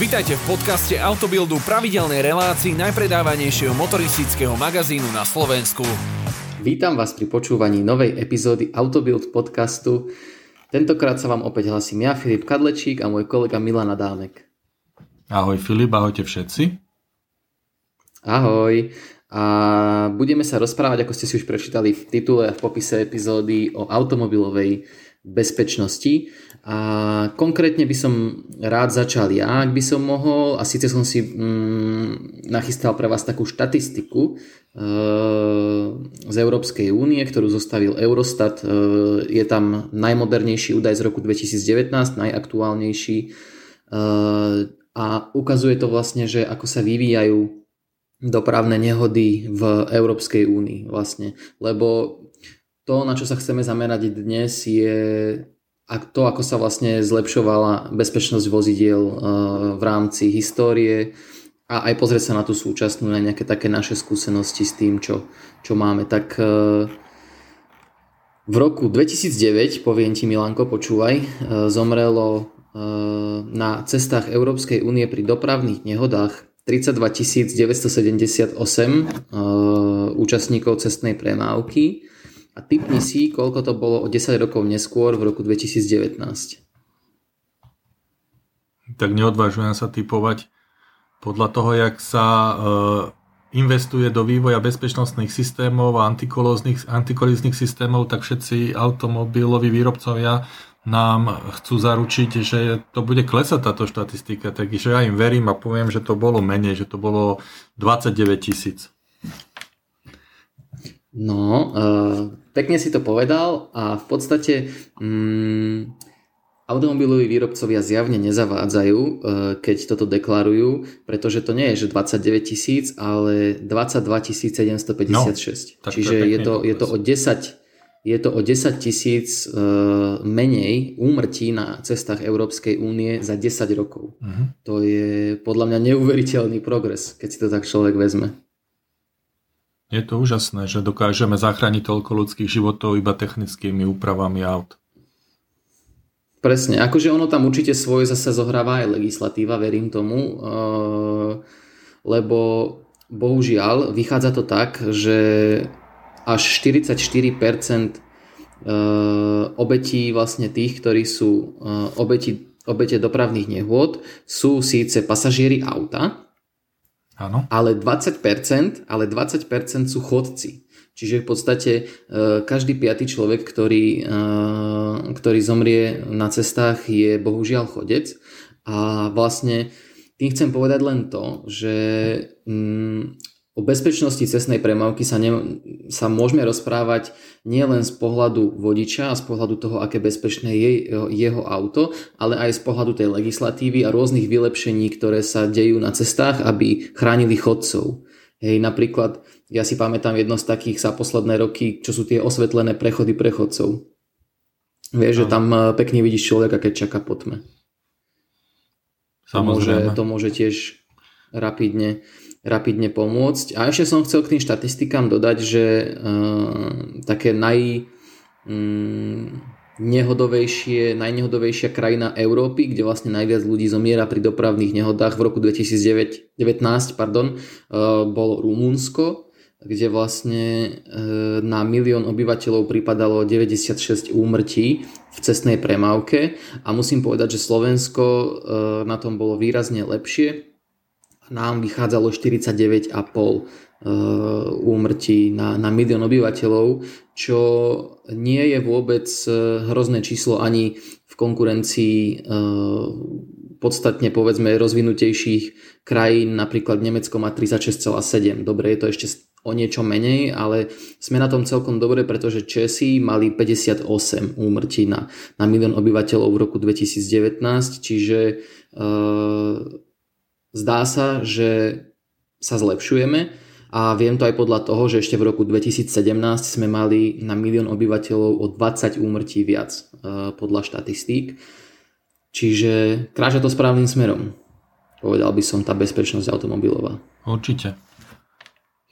Vítajte v podcaste Autobildu pravidelnej relácii najpredávanejšieho motoristického magazínu na Slovensku. Vítam vás pri počúvaní novej epizódy Autobild podcastu. Tentokrát sa vám opäť hlasím ja, Filip Kadlečík a môj kolega Milan Adámek. Ahoj Filip, ahojte všetci. Ahoj. A budeme sa rozprávať, ako ste si už prečítali v titule a v popise epizódy o automobilovej bezpečnosti. A konkrétne by som rád začal ja, ak by som mohol, a síce som si mm, nachystal pre vás takú štatistiku e, z Európskej únie, ktorú zostavil Eurostat. E, je tam najmodernejší údaj z roku 2019, najaktuálnejší e, a ukazuje to vlastne, že ako sa vyvíjajú dopravné nehody v Európskej únii vlastne, lebo to, na čo sa chceme zamerať dnes, je to, ako sa vlastne zlepšovala bezpečnosť vozidiel eh, v rámci histórie a aj pozrieť sa na tú súčasnú, na nejaké také naše skúsenosti s tým, čo, čo máme. Tak eh, v roku 2009, poviem ti Milanko, počúvaj, eh, zomrelo na cestách Európskej únie pri dopravných nehodách 32 978 účastníkov cestnej premávky a typni si, koľko to bolo o 10 rokov neskôr v roku 2019. Tak neodvážujem sa typovať podľa toho, jak sa uh, investuje do vývoja bezpečnostných systémov a antikolizných systémov, tak všetci automobiloví výrobcovia nám chcú zaručiť, že to bude klesať táto štatistika. Takže ja im verím a poviem, že to bolo menej, že to bolo 29 tisíc. No, uh, pekne si to povedal a v podstate um, automobiloví výrobcovia zjavne nezavádzajú, uh, keď toto deklarujú, pretože to nie je, že 29 tisíc, ale 22 756. No, Čiže je to, je to o 10 je to o 10 tisíc uh, menej úmrtí na cestách Európskej únie za 10 rokov. Uh-huh. To je podľa mňa neuveriteľný progres, keď si to tak človek vezme. Je to úžasné, že dokážeme zachrániť toľko ľudských životov iba technickými úpravami aut. Presne, akože ono tam určite svoje zase zohráva aj legislatíva, verím tomu, eh, lebo bohužiaľ vychádza to tak, že až 44% eh, obetí vlastne tých, ktorí sú eh, obeti, obete dopravných nehôd, sú síce pasažieri auta, Áno. Ale 20%, ale 20% sú chodci. Čiže v podstate e, každý piatý človek, ktorý, e, ktorý zomrie na cestách je bohužiaľ chodec. A vlastne tým chcem povedať len to, že mm, O bezpečnosti cestnej premávky sa, ne, sa môžeme rozprávať nielen z pohľadu vodiča a z pohľadu toho, aké bezpečné je jeho auto, ale aj z pohľadu tej legislatívy a rôznych vylepšení, ktoré sa dejú na cestách, aby chránili chodcov. Hej, napríklad, ja si pamätám jedno z takých za posledné roky, čo sú tie osvetlené prechody prechodcov. Vieš, že tam eh, pekne vidíš človeka, keď čaká po tme. To môže, to môže tiež rapidne rapidne pomôcť. A ešte som chcel k tým štatistikám dodať, že uh, také naj um, nehodovejšie, najnehodovejšia krajina Európy, kde vlastne najviac ľudí zomiera pri dopravných nehodách v roku 2019 pardon, uh, bolo Rumunsko, kde vlastne uh, na milión obyvateľov pripadalo 96 úmrtí v cestnej premávke a musím povedať, že Slovensko uh, na tom bolo výrazne lepšie nám vychádzalo 49,5 e, úmrtí na, na milión obyvateľov, čo nie je vôbec e, hrozné číslo ani v konkurencii e, podstatne povedzme rozvinutejších krajín, napríklad Nemecko má 36,7. Dobre, je to ešte o niečo menej, ale sme na tom celkom dobre, pretože Česi mali 58 úmrtí na, na milión obyvateľov v roku 2019, čiže zdá sa, že sa zlepšujeme a viem to aj podľa toho, že ešte v roku 2017 sme mali na milión obyvateľov o 20 úmrtí viac e, podľa štatistík. Čiže kráča to správnym smerom. Povedal by som tá bezpečnosť automobilová. Určite.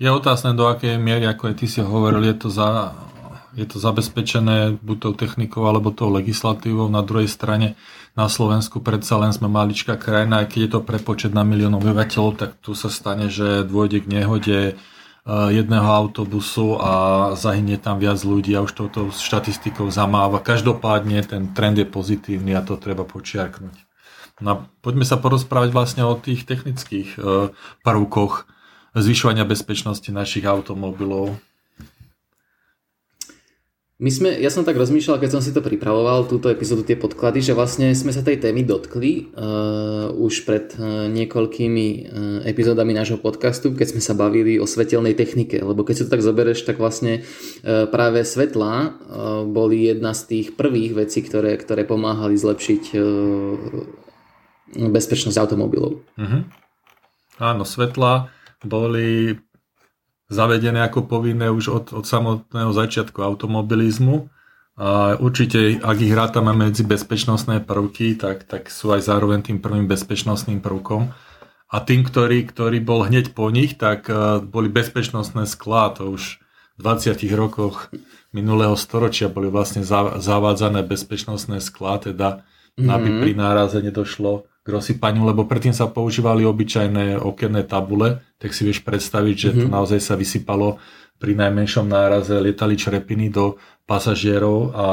Je otázne do akej miery, ako aj ty si hovoril, je to za je to zabezpečené buď tou technikou alebo tou legislatívou. Na druhej strane na Slovensku predsa len sme maličká krajina, aj keď je to prepočet na milión obyvateľov, tak tu sa stane, že dôjde k nehode e, jedného autobusu a zahynie tam viac ľudí a už touto štatistikou zamáva. Každopádne ten trend je pozitívny a to treba počiarknúť. No, poďme sa porozprávať vlastne o tých technických e, prvkoch zvyšovania bezpečnosti našich automobilov. My sme, ja som tak rozmýšľal, keď som si to pripravoval, túto epizódu, tie podklady, že vlastne sme sa tej témy dotkli uh, už pred uh, niekoľkými uh, epizódami nášho podcastu, keď sme sa bavili o svetelnej technike, lebo keď si to tak zobereš, tak vlastne uh, práve svetlá uh, boli jedna z tých prvých vecí, ktoré, ktoré pomáhali zlepšiť uh, bezpečnosť automobilov. Uh-huh. Áno, svetla boli zavedené ako povinné už od, od samotného začiatku automobilizmu. A určite, ak ich rátame medzi bezpečnostné prvky, tak, tak sú aj zároveň tým prvým bezpečnostným prvkom. A tým, ktorý, ktorý bol hneď po nich, tak uh, boli bezpečnostné sklá. To už v 20 rokoch minulého storočia boli vlastne zavádzané bezpečnostné sklá, teda mm-hmm. aby pri náraze nedošlo k rozsypaniu, lebo predtým sa používali obyčajné okenné tabule, tak si vieš predstaviť, že mm-hmm. to mhm. naozaj sa vysypalo pri najmenšom náraze, lietali črepiny do pasažierov a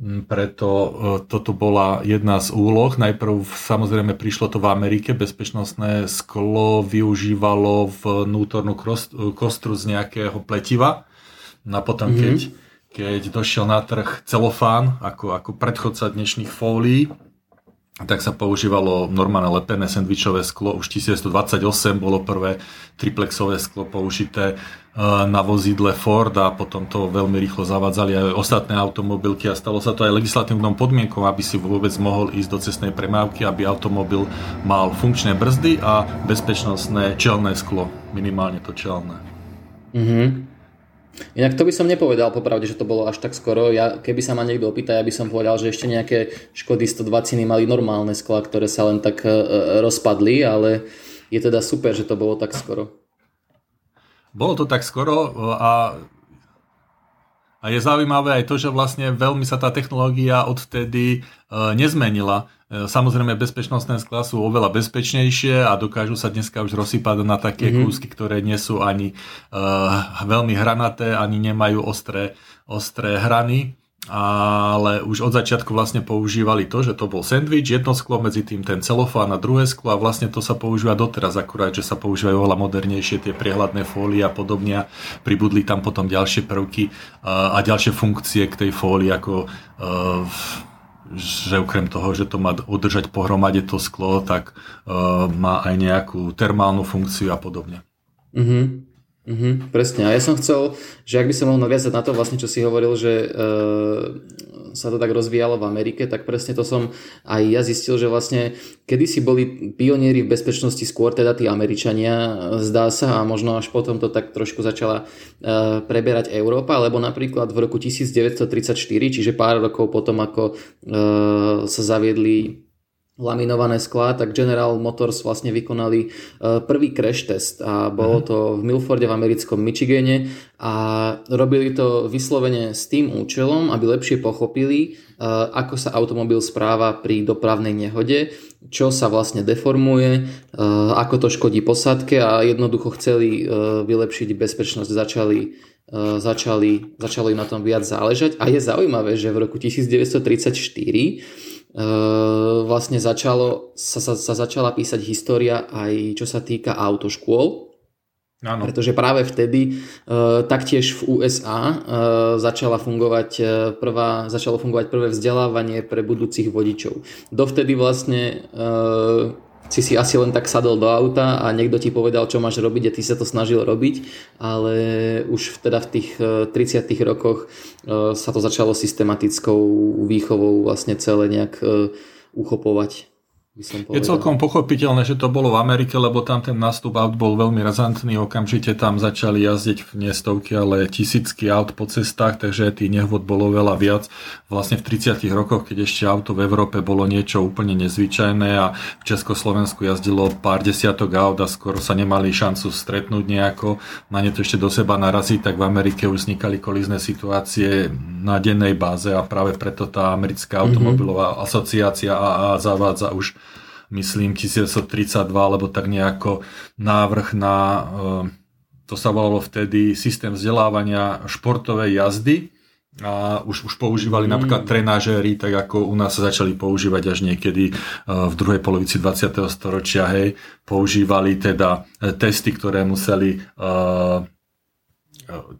mm, preto e, toto bola jedna z úloh. Najprv samozrejme prišlo to v Amerike, bezpečnostné sklo využívalo vnútornú kostru z nejakého pletiva. No a potom, mm-hmm. keď, keď došiel na trh celofán ako, ako predchodca dnešných fólií, tak sa používalo normálne lepené sendvičové sklo. Už 1928 bolo prvé triplexové sklo použité e, na vozidle Ford a potom to veľmi rýchlo zavádzali aj ostatné automobilky a stalo sa to aj legislatívnou podmienkou, aby si vôbec mohol ísť do cestnej premávky, aby automobil mal funkčné brzdy a bezpečnostné čelné sklo, minimálne to čelné. Mm-hmm. Inak to by som nepovedal popravde, že to bolo až tak skoro. Ja, keby sa ma niekto opýta, ja by som povedal, že ešte nejaké Škody 120 mali normálne skla, ktoré sa len tak uh, rozpadli, ale je teda super, že to bolo tak skoro. Bolo to tak skoro a a je zaujímavé aj to, že vlastne veľmi sa tá technológia odvtedy e, nezmenila. E, samozrejme bezpečnostné sklá sú oveľa bezpečnejšie a dokážu sa dneska už rozsypať na také mm-hmm. kúsky, ktoré nie sú ani uh, veľmi hranaté, ani nemajú ostré, ostré hrany ale už od začiatku vlastne používali to, že to bol sandwich, jedno sklo, medzi tým ten celofán a druhé sklo a vlastne to sa používa doteraz, akurát, že sa používajú oveľa modernejšie tie priehľadné fólie a podobne a pribudli tam potom ďalšie prvky a, a ďalšie funkcie k tej fólii, ako uh, že okrem toho, že to má udržať pohromade to sklo, tak uh, má aj nejakú termálnu funkciu a podobne. Mm-hmm. Mm-hmm, presne. A ja som chcel, že ak by som mohol naviazať na to vlastne, čo si hovoril, že e, sa to tak rozvíjalo v Amerike, tak presne to som aj ja zistil, že vlastne kedysi boli pionieri v bezpečnosti skôr teda tí Američania, zdá sa, a možno až potom to tak trošku začala e, preberať Európa, lebo napríklad v roku 1934, čiže pár rokov potom, ako e, sa zaviedli laminované sklá, tak General Motors vlastne vykonali e, prvý crash test a bolo mhm. to v Milforde v americkom Michigane a robili to vyslovene s tým účelom, aby lepšie pochopili, e, ako sa automobil správa pri dopravnej nehode, čo sa vlastne deformuje, e, ako to škodí posádke a jednoducho chceli vylepšiť bezpečnosť, začali začali, začalo im na tom viac záležať a je zaujímavé, že v roku 1934 Ehm, vlastne začalo, sa, sa, sa začala písať história aj čo sa týka autoškôl. Áno. Pretože práve vtedy uh, taktiež v USA uh, začala fungovať, prvá, začalo fungovať prvé vzdelávanie pre budúcich vodičov. Dovtedy vlastne uh, si si asi len tak sadol do auta a niekto ti povedal, čo máš robiť a ty sa to snažil robiť, ale už teda v tých 30 eh, rokoch eh, sa to začalo systematickou výchovou vlastne celé nejak eh, uchopovať. By som povedal. Je celkom pochopiteľné, že to bolo v Amerike, lebo tam ten nástup aut bol veľmi razantný, okamžite tam začali jazdiť nie stovky, ale tisícky aut po cestách, takže tých nehôd bolo veľa viac. Vlastne v 30 rokoch, keď ešte auto v Európe bolo niečo úplne nezvyčajné a v Československu jazdilo pár desiatok aut a skoro sa nemali šancu stretnúť nejako, na ne to ešte do seba naraziť, tak v Amerike už vznikali kolízne situácie na dennej báze a práve preto tá americká automobilová mm-hmm. asociácia AA zavádza už myslím 1932, alebo tak nejako návrh na, eh, to sa volalo vtedy systém vzdelávania športovej jazdy, a už, už používali mm. napríklad trenažéry, tak ako u nás sa začali používať až niekedy uh, v druhej polovici 20. storočia, hej, používali teda eh, testy, ktoré museli uh,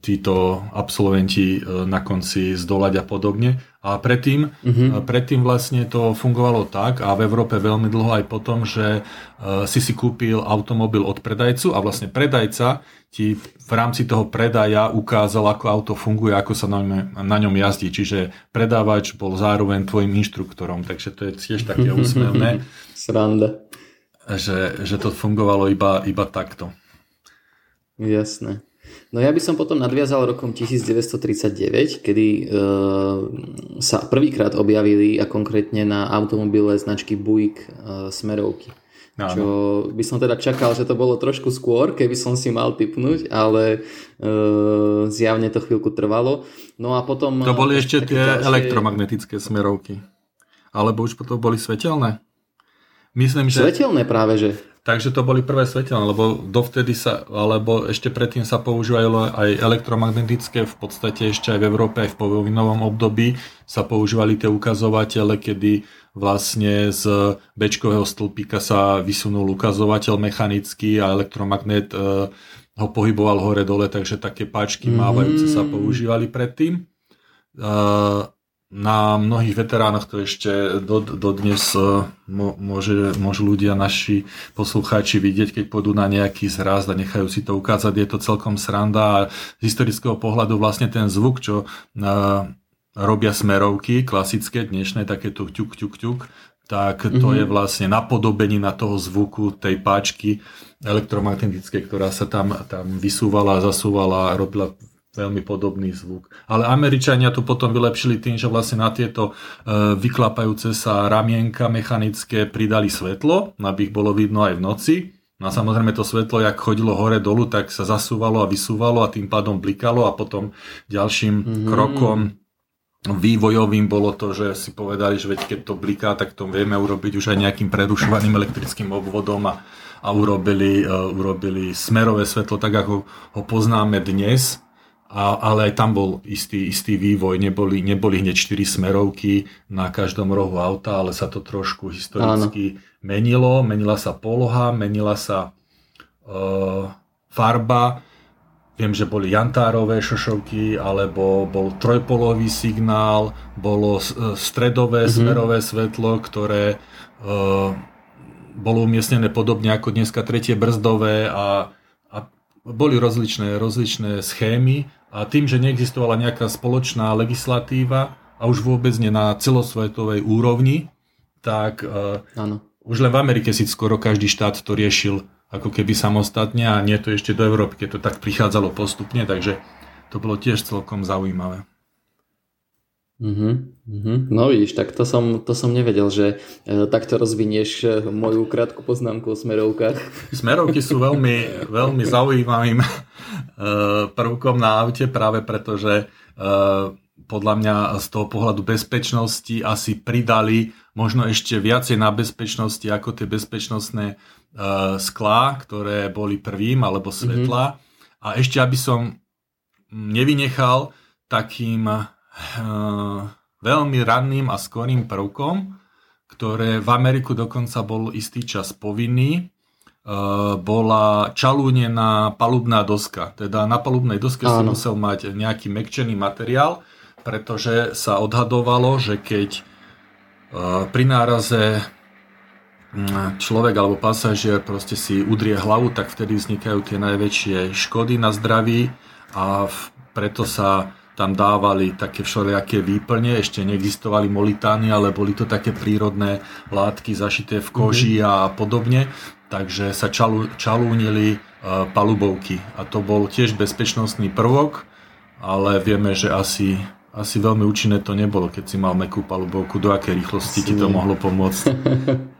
títo absolventi na konci zdolať a podobne. A predtým, uh-huh. predtým vlastne to fungovalo tak a v Európe veľmi dlho aj potom, že uh, si si kúpil automobil od predajcu a vlastne predajca ti v rámci toho predaja ukázal, ako auto funguje, ako sa na ňom, na ňom jazdí. Čiže predávač bol zároveň tvojim inštruktorom, takže to je tiež také úsmevné. Sranda. Že, že to fungovalo iba, iba takto. Jasné. No ja by som potom nadviazal rokom 1939, kedy e, sa prvýkrát objavili a konkrétne na automobile značky Buick e, smerovky. No, čo by som teda čakal, že to bolo trošku skôr, keby som si mal typnúť, ale e, zjavne to chvíľku trvalo. No a potom... To boli ešte tie ďalšie... elektromagnetické smerovky. Alebo už potom boli svetelné? Myslím, že... Svetelné práve, že. Takže to boli prvé svetelné, lebo dovtedy sa, alebo ešte predtým sa používali aj elektromagnetické, v podstate ešte aj v Európe, aj v povojnovom období sa používali tie ukazovatele, kedy vlastne z bečkového stĺpika sa vysunul ukazovateľ mechanický a elektromagnet e, ho pohyboval hore-dole, takže také páčky mávajúce sa používali predtým. E, na mnohých veteránoch to ešte do, dodnes e, môže, môžu ľudia, naši poslucháči vidieť, keď pôjdu na nejaký zraz a nechajú si to ukázať, je to celkom sranda a z historického pohľadu vlastne ten zvuk, čo uh, robia smerovky, klasické dnešné, takéto ťuk, ťuk, ťuk, tak to mm-hmm. je vlastne napodobení na toho zvuku tej páčky elektromagnetické, ktorá sa tam, tam vysúvala, zasúvala robila veľmi podobný zvuk. Ale Američania to potom vylepšili tým, že vlastne na tieto e, vyklapajúce sa ramienka mechanické pridali svetlo, aby ich bolo vidno aj v noci. No a samozrejme to svetlo, jak chodilo hore dolu, tak sa zasúvalo a vysúvalo a tým pádom blikalo a potom ďalším mm-hmm. krokom vývojovým bolo to, že si povedali, že veď keď to bliká, tak to vieme urobiť už aj nejakým prerušovaným elektrickým obvodom a, a urobili, uh, urobili smerové svetlo tak, ako ho poznáme dnes a, ale aj tam bol istý, istý vývoj, neboli, neboli hneď 4 smerovky na každom rohu auta, ale sa to trošku historicky Áno. menilo, menila sa poloha, menila sa uh, farba, viem, že boli jantárové šošovky, alebo bol trojpolový signál, bolo e, stredové mm-hmm. smerové svetlo, ktoré uh, bolo umiestnené podobne ako dneska tretie brzdové a, a boli rozličné, rozličné schémy a tým, že neexistovala nejaká spoločná legislatíva a už vôbec nie na celosvetovej úrovni, tak uh, už len v Amerike si skoro každý štát to riešil ako keby samostatne a nie to ešte do Európy, keď to tak prichádzalo postupne, takže to bolo tiež celkom zaujímavé. Uh-huh, uh-huh. No vidíš, tak to som, to som nevedel, že e, takto rozvinieš e, moju krátku poznámku o smerovkách. Smerovky sú veľmi, veľmi zaujímavým e, prvkom na aute práve preto, že e, podľa mňa z toho pohľadu bezpečnosti asi pridali možno ešte viacej na bezpečnosti ako tie bezpečnostné e, sklá, ktoré boli prvým alebo svetla. Uh-huh. A ešte aby som nevynechal takým Eh, veľmi ranným a skorým prvkom, ktoré v Ameriku dokonca bol istý čas povinný, eh, bola čalúnená palubná doska. Teda na palubnej doske Áno. si musel mať nejaký mekčený materiál, pretože sa odhadovalo, že keď eh, pri náraze hm, človek alebo pasažier proste si udrie hlavu, tak vtedy vznikajú tie najväčšie škody na zdraví a preto sa tam dávali také všelijaké výplne, ešte neexistovali molitány, ale boli to také prírodné látky zašité v koži mm-hmm. a podobne, takže sa čalu, čalúnili uh, palubovky a to bol tiež bezpečnostný prvok, ale vieme, že asi asi veľmi účinné to nebolo, keď si mal mekú palubovku, do akej rýchlosti ti to mohlo pomôcť.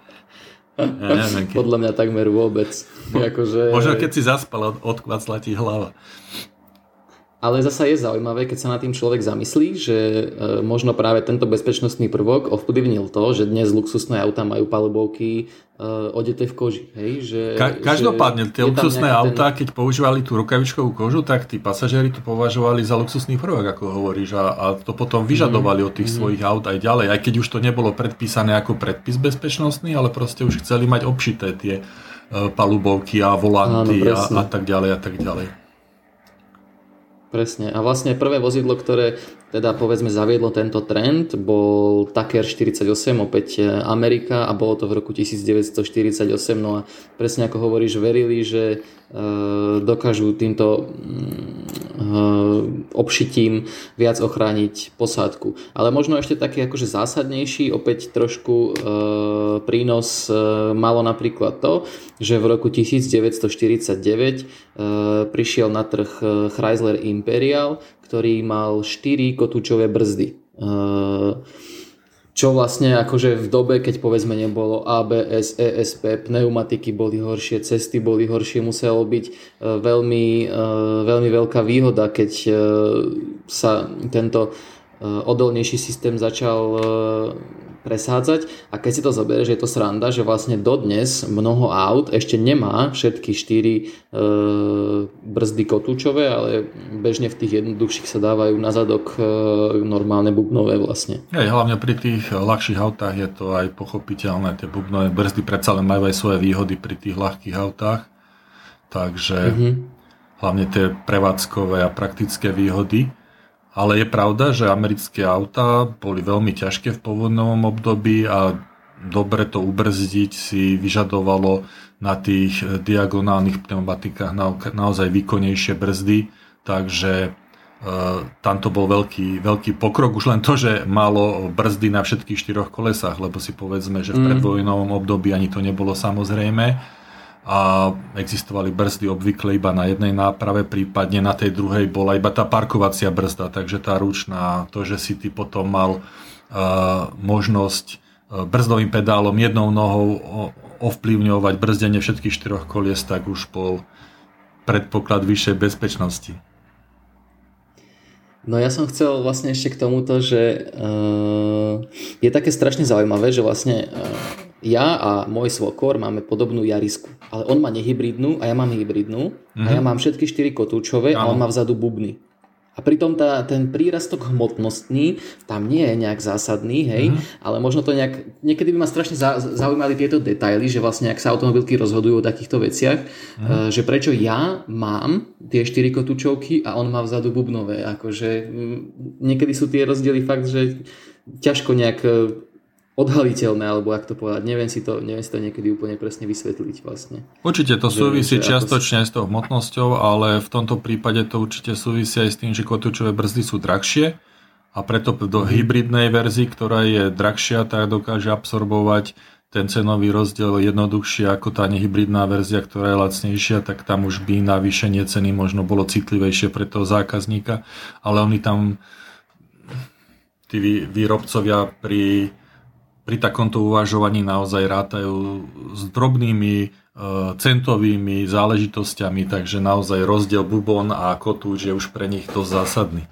ja neviem, keď... Podľa mňa takmer vôbec. Mo, akože... Možno keď si zaspal, odkvacla ti hlava. Ale zasa je zaujímavé, keď sa na tým človek zamyslí, že e, možno práve tento bezpečnostný prvok ovplyvnil to, že dnes luxusné auta majú palubovky e, odete v koži. Hej? Že, Ka- každopádne, tie luxusné autá, ten... keď používali tú rukavičkovú kožu, tak tí pasažieri to považovali za luxusný prvok, ako hovoríš, a, a to potom vyžadovali mm. od tých mm. svojich aut aj ďalej, aj keď už to nebolo predpísané ako predpis bezpečnostný, ale proste už chceli mať obšité tie e, palubovky a volanty Áno, a, a tak ďalej a tak ďalej. Presne. A vlastne prvé vozidlo, ktoré teda povedzme zaviedlo tento trend, bol Taker 48, opäť e, Amerika a bolo to v roku 1948. No a presne ako hovoríš, verili, že E, dokážu týmto mm, e, obšitím viac ochrániť posádku. Ale možno ešte taký akože zásadnejší, opäť trošku prínos malo napríklad to, že v roku 1949 prišiel na trh Chrysler Imperial, ktorý mal 4 kotúčové brzdy. Čo vlastne akože v dobe, keď povedzme nebolo ABS, ESP, pneumatiky boli horšie, cesty boli horšie, muselo byť e, veľmi, e, veľmi veľká výhoda, keď e, sa tento odolnejší systém začal presádzať a keď si to zoberieš, je to sranda, že vlastne dodnes mnoho aut ešte nemá všetky štyri e, brzdy kotúčové, ale bežne v tých jednoduchších sa dávajú na zadok e, normálne bubnové vlastne. Aj, hlavne pri tých ľahších autách je to aj pochopiteľné, tie bubnové brzdy predsa len majú aj svoje výhody pri tých ľahkých autách, takže mm-hmm. hlavne tie prevádzkové a praktické výhody ale je pravda, že americké autá boli veľmi ťažké v povodnovom období a dobre to ubrzdiť si vyžadovalo na tých diagonálnych pneumatikách naozaj výkonnejšie brzdy, takže e, tam to bol veľký, veľký pokrok. Už len to, že malo brzdy na všetkých štyroch kolesách, lebo si povedzme, že v mm. predvojnovom období ani to nebolo samozrejme a existovali brzdy obvykle iba na jednej náprave, prípadne na tej druhej bola iba tá parkovacia brzda, takže tá ručná, to, že si ty potom mal uh, možnosť uh, brzdovým pedálom jednou nohou ovplyvňovať brzdenie všetkých štyroch kolies, tak už bol predpoklad vyššej bezpečnosti. No ja som chcel vlastne ešte k tomuto, že uh, je také strašne zaujímavé, že vlastne uh, ja a môj svokor máme podobnú jarisku, ale on má nehybridnú a ja mám hybridnú mm-hmm. a ja mhm. mám všetky štyri kotúčové a on má vzadu bubny. A pritom tá, ten prírastok hmotnostný tam nie je nejak zásadný, hej, mm-hmm. ale možno to nejak, niekedy by ma strašne zaujímali tieto detaily, že vlastne ak sa automobilky rozhodujú o takýchto veciach, mm-hmm. že prečo ja mám tie štyri kotúčovky a on má vzadu bubnové, akože m, niekedy sú tie rozdiely fakt, že ťažko nejak odhaliteľné, alebo ak to povedať, neviem si to, neviem si to niekedy úplne presne vysvetliť vlastne. Určite to súvisí že, čiastočne aj s tou hmotnosťou, ale v tomto prípade to určite súvisí aj s tým, že kotúčové brzdy sú drahšie a preto do mhm. hybridnej verzii, ktorá je drahšia, tak dokáže absorbovať ten cenový rozdiel jednoduchšie ako tá nehybridná verzia, ktorá je lacnejšia, tak tam už by navýšenie ceny možno bolo citlivejšie pre toho zákazníka, ale oni tam tí výrobcovia pri pri takomto uvažovaní naozaj rátajú s drobnými e, centovými záležitosťami, takže naozaj rozdiel bubon a kotúč je už pre nich dosť zásadný.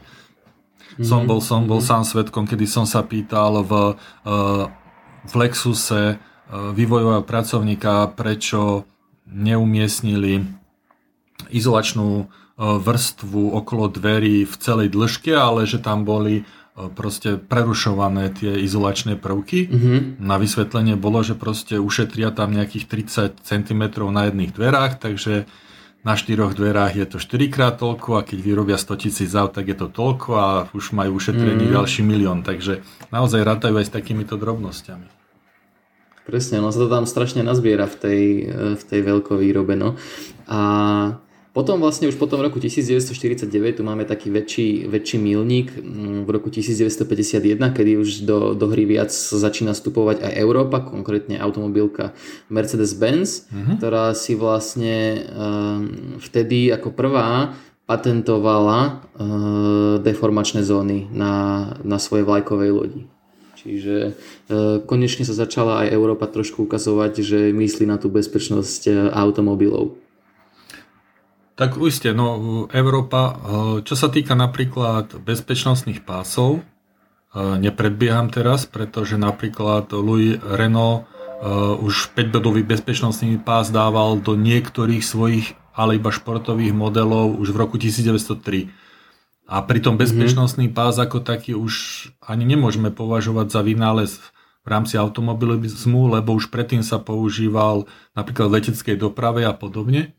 Som bol, som bol sám svetkom, kedy som sa pýtal v, e, v Lexuse e, vývojového pracovníka, prečo neumiestnili izolačnú vrstvu okolo dverí v celej dĺžke, ale že tam boli proste prerušované tie izolačné prvky. Mm-hmm. Na vysvetlenie bolo, že proste ušetria tam nejakých 30 cm na jedných dverách, takže na štyroch dverách je to 4 krát toľko a keď vyrobia 100 tisíc aut, tak je to toľko a už majú ušetrený mm-hmm. ďalší milión. Takže naozaj rátajú aj s takýmito drobnosťami. Presne, no sa to tam strašne nazbiera v tej, v tej veľkovýrobe. No. A Potom vlastne už po tom roku 1949 tu máme taký väčší, väčší milník mm, v roku 1951, kedy už do, do hry viac začína vstupovať aj Európa, konkrétne automobilka Mercedes-Benz, uh-huh. ktorá si vlastne um, vtedy ako prvá patentovala uh, deformačné zóny na, na svojej vlajkovej lodi. Čiže uh, konečne sa začala aj Európa trošku ukazovať, že myslí na tú bezpečnosť automobilov. Tak uiste, no Európa, eh, čo sa týka napríklad bezpečnostných pásov, eh, nepredbieham teraz, pretože napríklad Louis Renault eh, už 5-bodový bezpečnostný pás dával do niektorých svojich, ale iba športových modelov už v roku 1903. A pritom mhm. bezpečnostný pás ako taký už ani nemôžeme považovať za vynález v rámci automobilizmu, lebo už predtým sa používal napríklad v leteckej doprave a podobne.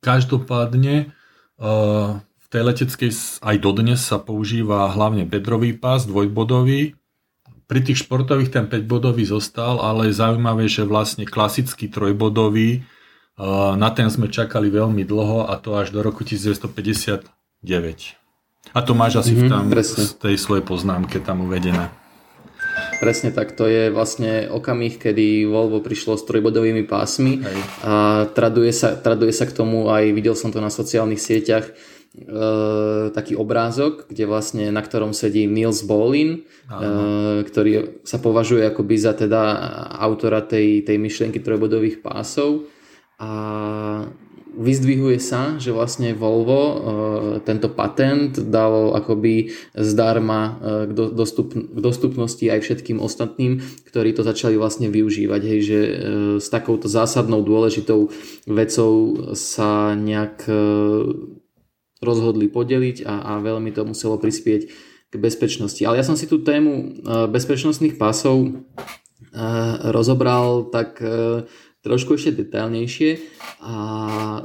Každopádne eh, v tej leteckej aj dodnes sa používa hlavne bedrový pás, dvojbodový. Pri tých športových ten 5-bodový zostal, ale je zaujímavé, že vlastne klasický trojbodový, eh, na ten sme čakali veľmi dlho a to až do roku 1959. A to máš asi tam v tej svojej poznámke tam uvedené. Presne tak, to je vlastne okamih, kedy Volvo prišlo s trojbodovými pásmi Hej. a traduje sa, traduje sa k tomu aj, videl som to na sociálnych sieťach, e, taký obrázok, kde vlastne na ktorom sedí Niels Bohlin, e, ktorý sa považuje akoby za teda autora tej, tej myšlienky trojbodových pásov a vyzdvihuje sa, že vlastne Volvo e, tento patent dalo akoby zdarma e, k, dostup, k dostupnosti aj všetkým ostatným, ktorí to začali vlastne využívať. Hej, že e, s takouto zásadnou dôležitou vecou sa nejak rozhodli podeliť a, a veľmi to muselo prispieť k bezpečnosti. Ale ja som si tú tému bezpečnostných pásov rozobral tak trošku ešte detailnejšie, a,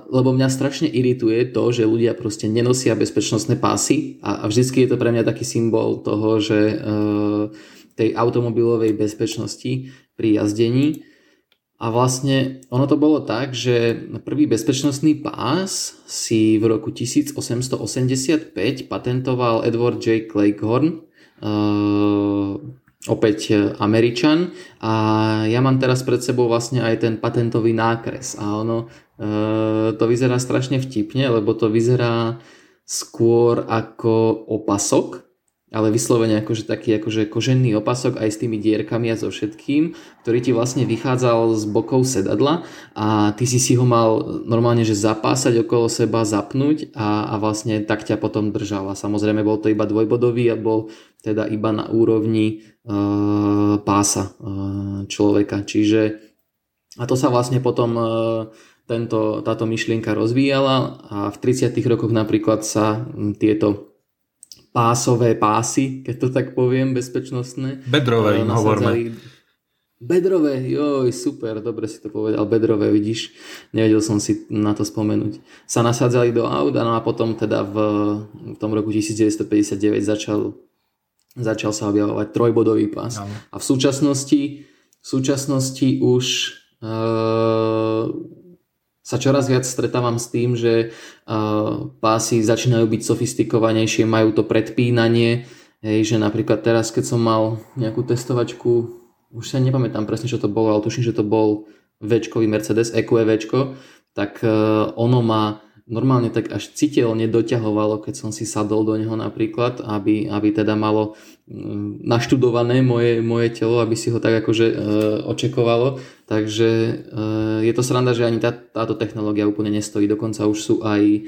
lebo mňa strašne irituje to, že ľudia proste nenosia bezpečnostné pásy a, a vždycky je to pre mňa taký symbol toho, že e, tej automobilovej bezpečnosti pri jazdení. A vlastne ono to bolo tak, že prvý bezpečnostný pás si v roku 1885 patentoval Edward J. Cleghorn, e, opäť e, Američan. A ja mám teraz pred sebou vlastne aj ten patentový nákres. A ono e, to vyzerá strašne vtipne, lebo to vyzerá skôr ako opasok, ale vyslovene akože taký akože kožený opasok aj s tými dierkami a so všetkým, ktorý ti vlastne vychádzal z bokov sedadla a ty si si ho mal normálne, že zapásať okolo seba, zapnúť a, a vlastne tak ťa potom držal. A samozrejme bol to iba dvojbodový a bol teda iba na úrovni uh, pása uh, človeka. Čiže a to sa vlastne potom uh, tento, táto myšlienka rozvíjala a v 30. rokoch napríklad sa tieto pásové pásy, keď to tak poviem, bezpečnostné. Bedrové im hovoríme. Bedrové, joj, super, dobre si to povedal, bedrové, vidíš, nevedel som si na to spomenúť. Sa nasádzali do aut no a potom teda v, v tom roku 1959 začal, začal sa objavovať trojbodový pás. No. A v súčasnosti, v súčasnosti už uh, sa čoraz viac stretávam s tým, že uh, pásy začínajú byť sofistikovanejšie, majú to predpínanie, hej, že napríklad teraz, keď som mal nejakú testovačku, už sa nepamätám presne, čo to bolo, ale tuším, že to bol Včkový Mercedes, EQE tak uh, ono má normálne tak až citeľne doťahovalo, keď som si sadol do neho napríklad, aby, aby teda malo mm, naštudované moje, moje telo, aby si ho tak akože e, očekovalo. Takže e, je to sranda, že ani tá, táto technológia úplne nestojí. Dokonca už sú aj e,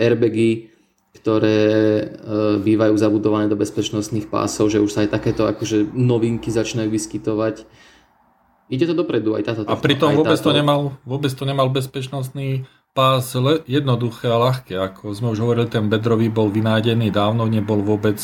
airbagy, ktoré e, bývajú zabudované do bezpečnostných pásov, že už sa aj takéto akože novinky začínajú vyskytovať. Ide to dopredu aj táto. A pritom vôbec, táto... to nemal, vôbec to nemal bezpečnostný pás le, jednoduché a ľahké. Ako sme už hovorili, ten bedrový bol vynájdený dávno, nebol vôbec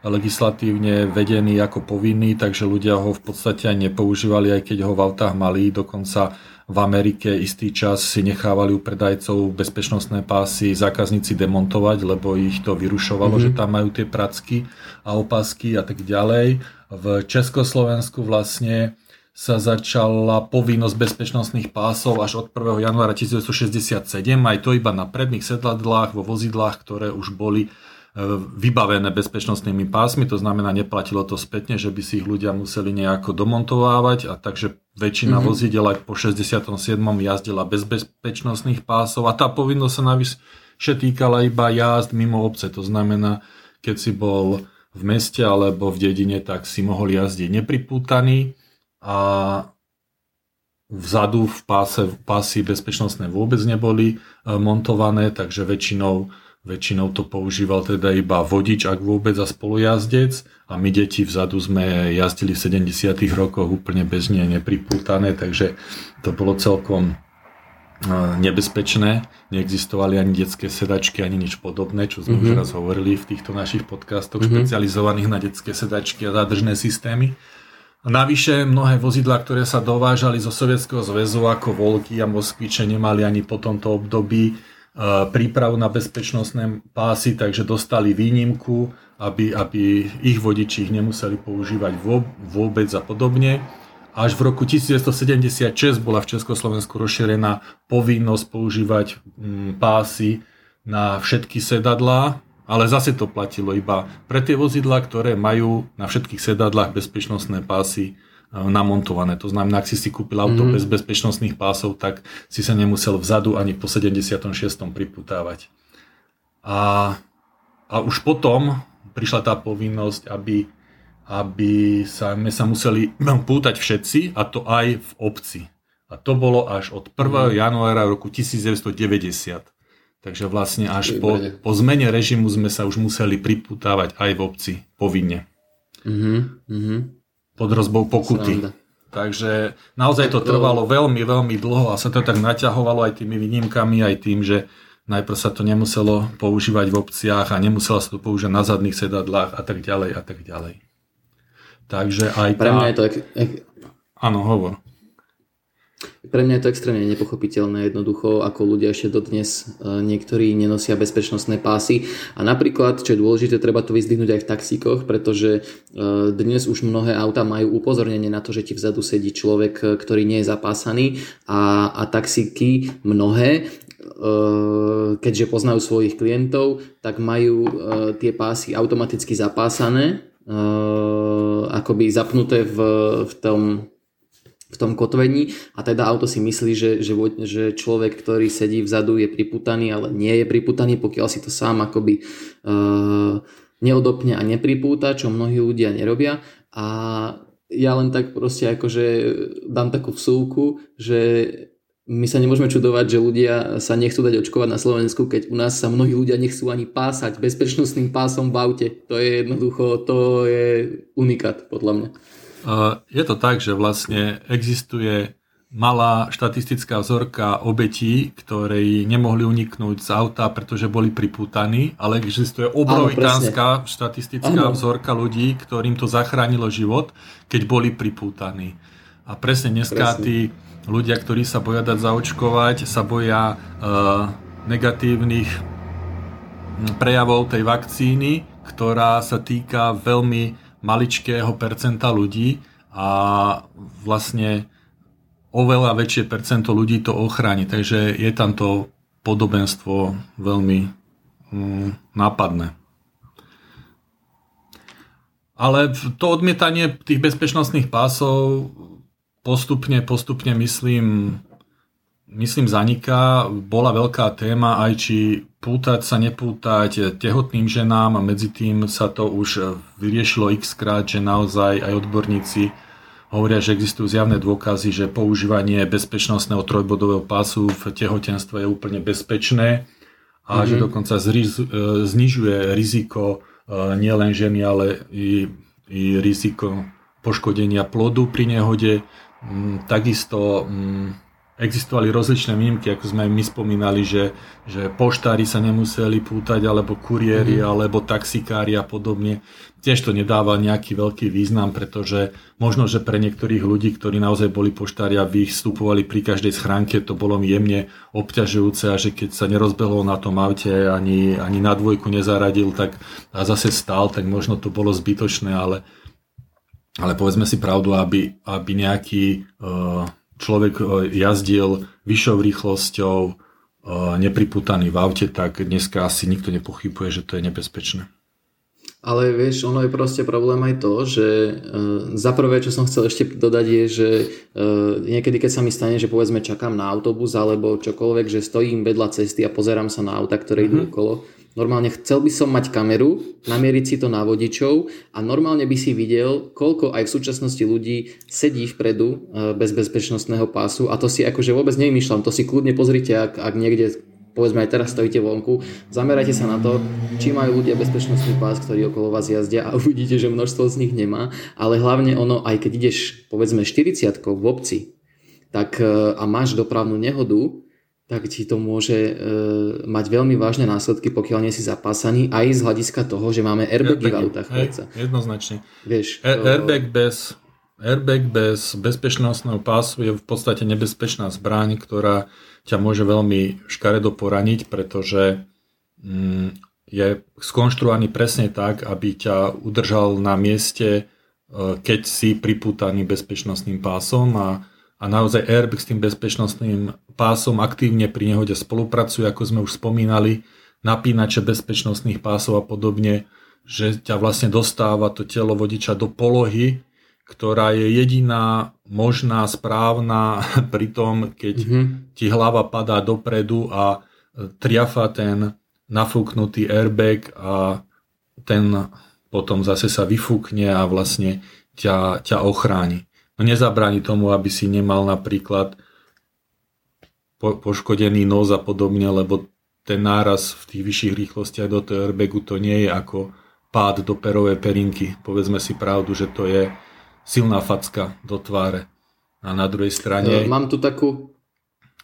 legislatívne vedený ako povinný, takže ľudia ho v podstate aj nepoužívali, aj keď ho v autách mali. Dokonca v Amerike istý čas si nechávali u predajcov bezpečnostné pásy zákazníci demontovať, lebo ich to vyrušovalo, mm-hmm. že tam majú tie pracky a opasky a tak ďalej. V Československu vlastne sa začala povinnosť bezpečnostných pásov až od 1. januára 1967, aj to iba na predných sedladlách, vo vozidlách, ktoré už boli e, vybavené bezpečnostnými pásmi, to znamená, neplatilo to spätne, že by si ich ľudia museli nejako domontovávať a takže väčšina mm-hmm. vozidel aj po 67. jazdila bez bezpečnostných pásov a tá povinnosť sa navyše týkala iba jazd mimo obce, to znamená, keď si bol v meste alebo v dedine, tak si mohol jazdiť nepripútaný a vzadu v páse, pásy bezpečnostné vôbec neboli e, montované, takže väčšinou, väčšinou to používal teda iba vodič, ak vôbec a spolujazdec a my deti vzadu sme jazdili v 70 rokoch úplne bežne nepripútané, takže to bolo celkom e, nebezpečné. Neexistovali ani detské sedačky, ani nič podobné, čo sme mm-hmm. už raz hovorili v týchto našich podcastoch mm-hmm. špecializovaných na detské sedačky a zádržné systémy. Navyše mnohé vozidlá, ktoré sa dovážali zo Sovietskeho zväzu ako Volky a Moskviče nemali ani po tomto období e, prípravu na bezpečnostné pásy, takže dostali výnimku, aby, aby ich vodiči ich nemuseli používať vôbec a podobne. Až v roku 1976 bola v Československu rozšírená povinnosť používať mm, pásy na všetky sedadlá, ale zase to platilo iba pre tie vozidlá, ktoré majú na všetkých sedadlách bezpečnostné pásy e, namontované. To znamená, ak si si kúpil auto mm. bez bezpečnostných pásov, tak si sa nemusel vzadu ani po 76. priputávať. A, a už potom prišla tá povinnosť, aby, aby sa, my sa museli pútať všetci, a to aj v obci. A to bolo až od 1. Mm. januára roku 1990. Takže vlastne až po, po zmene režimu sme sa už museli priputávať aj v obci povinne. Mm-hmm. Pod rozbou pokuty. Sranda. Takže naozaj to trvalo veľmi, veľmi dlho a sa to tak naťahovalo aj tými výnimkami, aj tým, že najprv sa to nemuselo používať v obciach a nemuselo sa to používať na zadných sedadlách a tak ďalej a tak ďalej. Takže aj Pre mňa je to... Áno, hovor. Pre mňa je to extrémne nepochopiteľné jednoducho, ako ľudia ešte dodnes e, niektorí nenosia bezpečnostné pásy. A napríklad, čo je dôležité, treba to vyzdvihnúť aj v taxíkoch, pretože e, dnes už mnohé auta majú upozornenie na to, že ti vzadu sedí človek, e, ktorý nie je zapásaný a, a taxíky mnohé keďže poznajú svojich klientov, tak majú tie pásy automaticky zapásané, akoby zapnuté v, v tom v tom kotvení a teda auto si myslí, že, že, že človek, ktorý sedí vzadu je priputaný, ale nie je priputaný, pokiaľ si to sám akoby uh, neodopne a nepripúta, čo mnohí ľudia nerobia a ja len tak proste akože dám takú vsúku, že my sa nemôžeme čudovať, že ľudia sa nechcú dať očkovať na Slovensku, keď u nás sa mnohí ľudia nechcú ani pásať bezpečnostným pásom v aute. To je jednoducho, to je unikát podľa mňa. Je to tak, že vlastne existuje malá štatistická vzorka obetí, ktorí nemohli uniknúť z auta, pretože boli pripútaní, ale existuje obrovitánska štatistická ano. vzorka ľudí, ktorým to zachránilo život, keď boli pripútaní. A presne dneska presne. tí ľudia, ktorí sa boja dať zaočkovať, sa boja uh, negatívnych prejavov tej vakcíny, ktorá sa týka veľmi maličkého percenta ľudí a vlastne oveľa väčšie percento ľudí to ochráni. Takže je tam to podobenstvo veľmi mm, nápadné. Ale to odmietanie tých bezpečnostných pásov postupne, postupne myslím, myslím zaniká. Bola veľká téma aj či pútať sa, nepútať tehotným ženám medzi tým sa to už vyriešilo x krát, že naozaj aj odborníci hovoria, že existujú zjavné dôkazy, že používanie bezpečnostného trojbodového pásu v tehotenstve je úplne bezpečné a mm-hmm. že dokonca zriz, e, znižuje riziko e, nielen ženy, ale i, i riziko poškodenia plodu pri nehode. Mm, takisto mm, existovali rozličné výnimky, ako sme my spomínali, že, že poštári sa nemuseli pútať, alebo kuriéri, mm. alebo taxikári a podobne. Tiež to nedáva nejaký veľký význam, pretože možno, že pre niektorých ľudí, ktorí naozaj boli poštári a vystupovali pri každej schránke, to bolo jemne obťažujúce a že keď sa nerozbehlo na tom aute, ani, ani na dvojku nezaradil, tak a zase stál, tak možno to bolo zbytočné, ale ale povedzme si pravdu, aby, aby nejaký človek jazdil vyššou rýchlosťou, nepriputaný v aute, tak dneska asi nikto nepochybuje, že to je nebezpečné. Ale vieš, ono je proste problém aj to, že uh, za prvé, čo som chcel ešte dodať je, že uh, niekedy keď sa mi stane, že povedzme čakám na autobus alebo čokoľvek, že stojím vedľa cesty a pozerám sa na auta, ktoré mm-hmm. idú mhm. okolo, normálne chcel by som mať kameru, namieriť si to na vodičov a normálne by si videl, koľko aj v súčasnosti ľudí sedí vpredu uh, bez bezpečnostného pásu. A to si akože vôbec nevymýšľam, to si kľudne pozrite, ak, ak niekde povedzme aj teraz stojíte vonku, zamerajte sa na to, či majú ľudia bezpečnostný pás, ktorý okolo vás jazdia a uvidíte, že množstvo z nich nemá, ale hlavne ono, aj keď ideš povedzme 40 v obci tak, e, a máš dopravnú nehodu, tak ti to môže e, mať veľmi vážne následky, pokiaľ nie si zapásaný, aj z hľadiska toho, že máme airbagy v autách. Hej, jednoznačne. Vieš, to... Airbag bez Airbag bez bezpečnostného pásu je v podstate nebezpečná zbraň, ktorá ťa môže veľmi škaredo poraniť, pretože mm, je skonštruovaný presne tak, aby ťa udržal na mieste, e, keď si priputaný bezpečnostným pásom a, a naozaj airbag s tým bezpečnostným pásom aktívne pri nehode spolupracuje, ako sme už spomínali, napínače bezpečnostných pásov a podobne, že ťa vlastne dostáva to telo vodiča do polohy, ktorá je jediná možná, správna pri tom, keď mm-hmm. ti hlava padá dopredu a e, triafa ten nafúknutý airbag a ten potom zase sa vyfúkne a vlastne ťa, ťa ochráni. No nezabráni tomu, aby si nemal napríklad po, poškodený nos a podobne, lebo ten náraz v tých vyšších rýchlostiach do toho airbagu to nie je ako pád do perovej perinky. Povedzme si pravdu, že to je silná facka do tváre. A na druhej strane... Mám tu takú...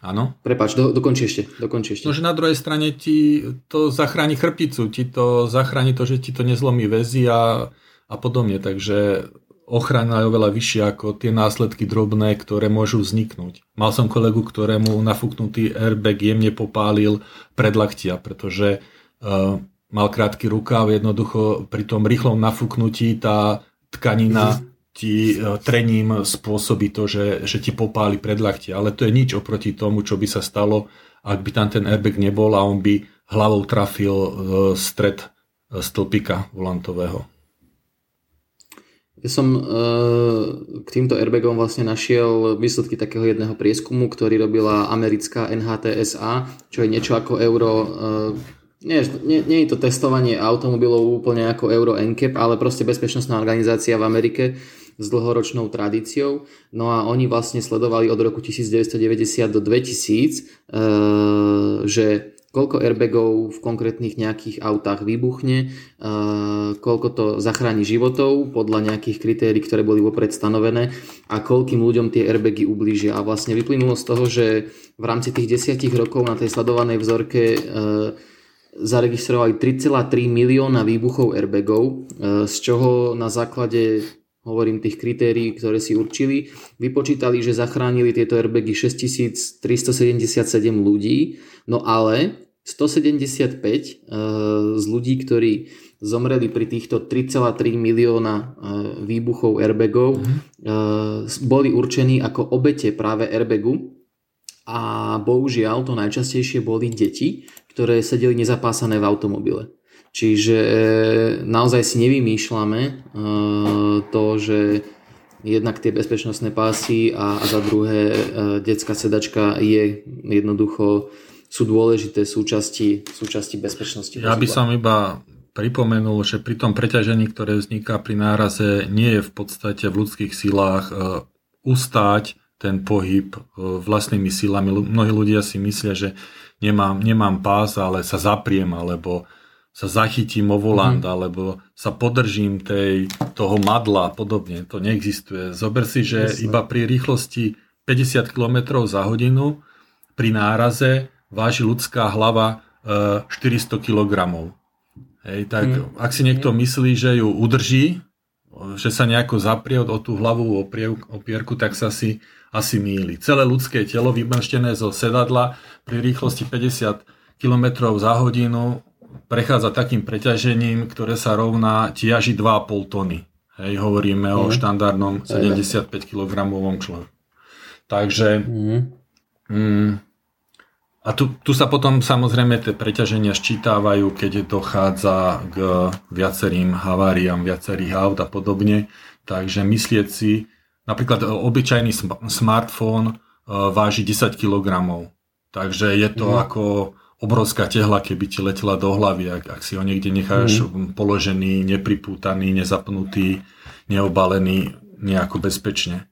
Áno? Prepač, do, dokonči ešte, dokonči ešte. No, že na druhej strane ti to zachráni chrbticu, ti to zachráni to, že ti to nezlomí väzy a, a podobne, takže ochrana je oveľa vyššia ako tie následky drobné, ktoré môžu vzniknúť. Mal som kolegu, ktorému nafúknutý airbag jemne popálil predlaktia, pretože uh, mal krátky rukáv, jednoducho pri tom rýchlom nafúknutí tá tkanina ti e, trením spôsobí to, že, že ti popáli predlaktie. Ale to je nič oproti tomu, čo by sa stalo, ak by tam ten airbag nebol a on by hlavou trafil e, stred stĺpika volantového. Ja som k týmto airbagom vlastne našiel výsledky takého jedného prieskumu, ktorý robila americká NHTSA, čo je niečo ako euro nie, nie, nie je to testovanie automobilov úplne ako Euro NCAP, ale proste bezpečnostná organizácia v Amerike s dlhoročnou tradíciou. No a oni vlastne sledovali od roku 1990 do 2000, e, že koľko airbagov v konkrétnych nejakých autách vybuchne, e, koľko to zachráni životov podľa nejakých kritérií, ktoré boli vopred stanovené a koľkým ľuďom tie airbagy ublížia. A vlastne vyplynulo z toho, že v rámci tých desiatich rokov na tej sledovanej vzorke e, zaregistrovali 3,3 milióna výbuchov airbagov, z čoho na základe hovorím tých kritérií, ktoré si určili, vypočítali, že zachránili tieto airbagy 6377 ľudí, no ale 175 eh, z ľudí, ktorí zomreli pri týchto 3,3 milióna eh, výbuchov airbagov, mm-hmm. boli určení ako obete práve airbagu a bohužiaľ to najčastejšie boli deti, ktoré sedeli nezapásané v automobile. Čiže naozaj si nevymýšľame to, že jednak tie bezpečnostné pásy a, a za druhé detská sedačka je jednoducho sú dôležité súčasti, súčasti bezpečnosti. Ja by som iba pripomenul, že pri tom preťažení, ktoré vzniká pri náraze, nie je v podstate v ľudských silách ustáť ten pohyb vlastnými silami. Mnohí ľudia si myslia, že nemám, nemám pás, ale sa zapriem, alebo sa zachytím o volant, mm-hmm. alebo sa podržím tej, toho madla a podobne. To neexistuje. Zober si, že Jasne. iba pri rýchlosti 50 km za hodinu pri náraze váži ľudská hlava e, 400 kg. Hej, tak mm. ak si niekto myslí, že ju udrží, že sa nejako zaprie o tú hlavu opierku, tak sa si asi míli. Celé ľudské telo vymrštené zo sedadla pri rýchlosti 50 km za hodinu prechádza takým preťažením, ktoré sa rovná tiaži 2,5 tony. Hej, hovoríme mm. o štandardnom 75 kg človeku. Takže mm. Mm, a tu, tu sa potom samozrejme tie preťaženia ščítavajú, keď dochádza k viacerým haváriám, viacerých aut a podobne. Takže myslieť si, napríklad obyčajný smartfón e, váži 10 kg. Takže je to mm. ako obrovská tehla, keby ti letela do hlavy, ak, ak si ho niekde necháš mm. položený, nepripútaný, nezapnutý, neobalený nejako bezpečne.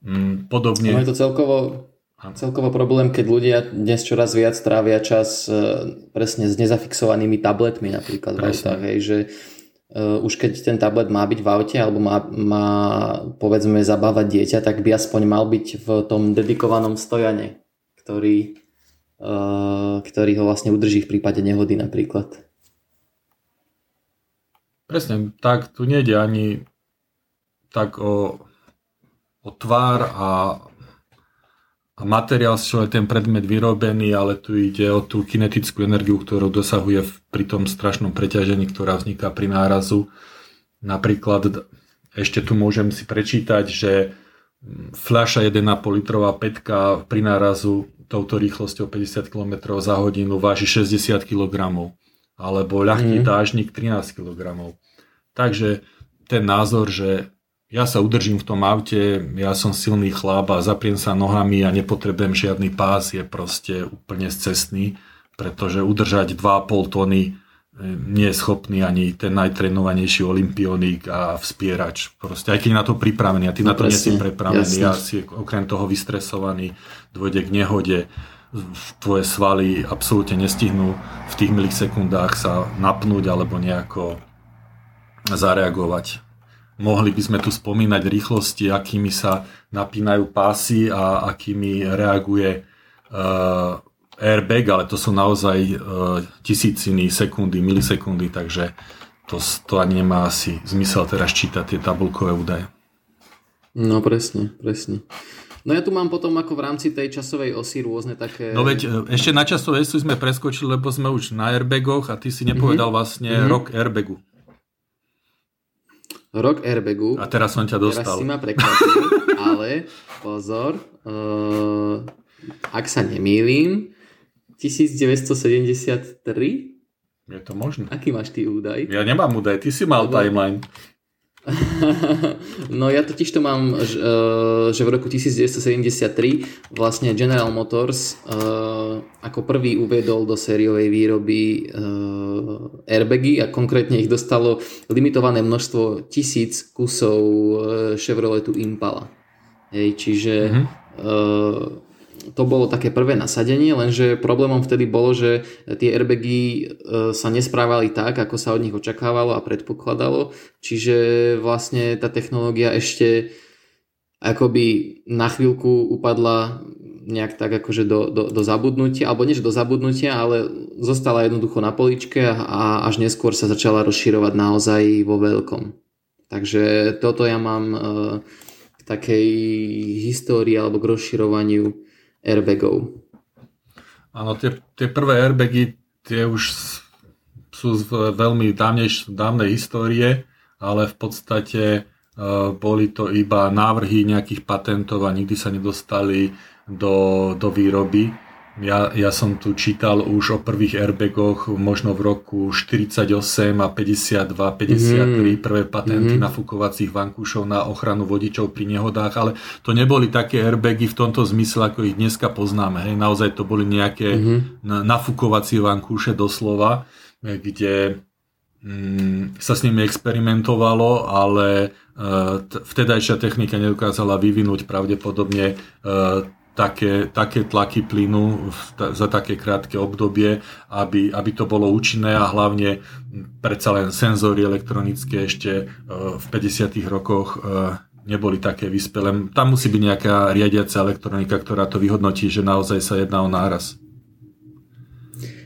Mm, podobne. No je to celkovo Celkovo problém, keď ľudia dnes čoraz viac trávia čas e, presne s nezafixovanými tabletmi napríklad v autách, hej, že uh, už keď ten tablet má byť v aute alebo má, má povedzme zabávať dieťa, tak by aspoň mal byť v tom dedikovanom stojane, ktorý, uh, ktorý ho vlastne udrží v prípade nehody napríklad. Presne, tak tu nejde ani tak o, o tvár a materiál, z čoho je ten predmet vyrobený, ale tu ide o tú kinetickú energiu, ktorú dosahuje pri tom strašnom preťažení, ktorá vzniká pri nárazu. Napríklad ešte tu môžem si prečítať, že fľaša 1,5 litrová petka pri nárazu touto rýchlosťou 50 km za hodinu váži 60 kg alebo ľahký mm. dážnik 13 kg. Takže ten názor, že ja sa udržím v tom aute, ja som silný chlap a zapriem sa nohami a nepotrebujem žiadny pás, je proste úplne cestný, pretože udržať 2,5 tony e, nie je schopný ani ten najtrenovanejší olimpionik a vspierač. Proste aj keď na to pripravený, a ty no, na to nie si pripravený, ja si okrem toho vystresovaný, dôjde k nehode, tvoje svaly absolútne nestihnú v tých milisekundách sa napnúť alebo nejako zareagovať. Mohli by sme tu spomínať rýchlosti, akými sa napínajú pásy a akými reaguje uh, airbag, ale to sú naozaj uh, tisíciny sekundy, milisekundy, takže to, to ani nemá asi zmysel teraz čítať tie tabulkové údaje. No presne, presne. No ja tu mám potom ako v rámci tej časovej osy rôzne také... No veď e, ešte na časovej osi sme preskočili, lebo sme už na airbagoch a ty si nepovedal mm-hmm. vlastne mm-hmm. rok airbagu. Rok airbagu. A teraz som ťa dostal. Teraz si ma prekvapil, ale pozor, uh, ak sa nemýlim, 1973? Je to možné. Aký máš ty údaj? Ja nemám údaj, ty si mal Lebo... timeline. no ja totiž to mám, e, že v roku 1973 vlastne General Motors e, ako prvý uviedol do sériovej výroby e, airbagy a konkrétne ich dostalo limitované množstvo tisíc kusov Chevroletu Impala. Hej, čiže mm-hmm to bolo také prvé nasadenie, lenže problémom vtedy bolo, že tie airbagy e, sa nesprávali tak, ako sa od nich očakávalo a predpokladalo, čiže vlastne tá technológia ešte akoby na chvíľku upadla nejak tak akože do, do, do zabudnutia, alebo nie že do zabudnutia, ale zostala jednoducho na poličke a až neskôr sa začala rozširovať naozaj vo veľkom. Takže toto ja mám e, k takej histórii alebo k rozširovaniu airbagov. Áno, tie, tie prvé airbagy, tie už sú z veľmi dávnejš, dávnej histórie, ale v podstate uh, boli to iba návrhy nejakých patentov a nikdy sa nedostali do, do výroby. Ja, ja som tu čítal už o prvých airbagoch možno v roku 48 a 52, 53 mm. prvé patenty mm. nafúkovacích vankúšov na ochranu vodičov pri nehodách, ale to neboli také airbagy v tomto zmysle, ako ich dneska poznáme. Hej. Naozaj to boli nejaké mm. nafúkovacie vankúše doslova, kde mm, sa s nimi experimentovalo, ale uh, vtedajšia technika nedokázala vyvinúť pravdepodobne uh, také, také tlaky plynu za také krátke obdobie, aby, aby to bolo účinné a hlavne predsa len senzory elektronické ešte e, v 50. rokoch e, neboli také vyspelé. Tam musí byť nejaká riadiaca elektronika, ktorá to vyhodnotí, že naozaj sa jedná o náraz.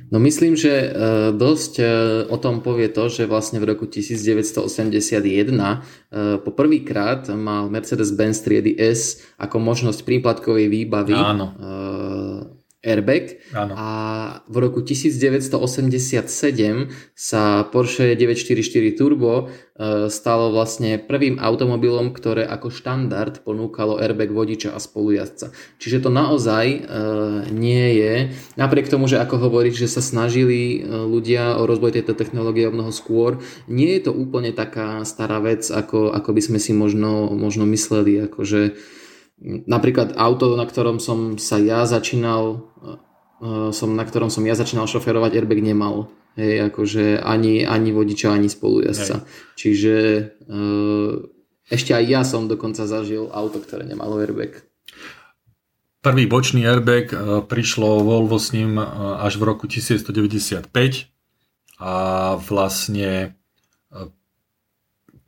No myslím, že e, dosť e, o tom povie to, že vlastne v roku 1981 e, po prvýkrát mal Mercedes-Benz triedy S ako možnosť príplatkovej výbavy Áno. Airbag Áno. a v roku 1987 sa Porsche 944 Turbo e, stalo vlastne prvým automobilom, ktoré ako štandard ponúkalo airbag vodiča a spolujazdca. Čiže to naozaj e, nie je, napriek tomu, že ako hovoríš, že sa snažili e, ľudia o rozvoj tejto technológie o mnoho skôr, nie je to úplne taká stará vec, ako, ako by sme si možno, možno mysleli, akože napríklad auto, na ktorom som sa ja začínal, uh, som, na ktorom som ja začínal šoferovať, airbag nemal. Hej, akože ani, ani vodiča, ani spolujazca. Čiže uh, ešte aj ja som dokonca zažil auto, ktoré nemalo airbag. Prvý bočný airbag uh, prišlo Volvo s ním až v roku 1995 a vlastne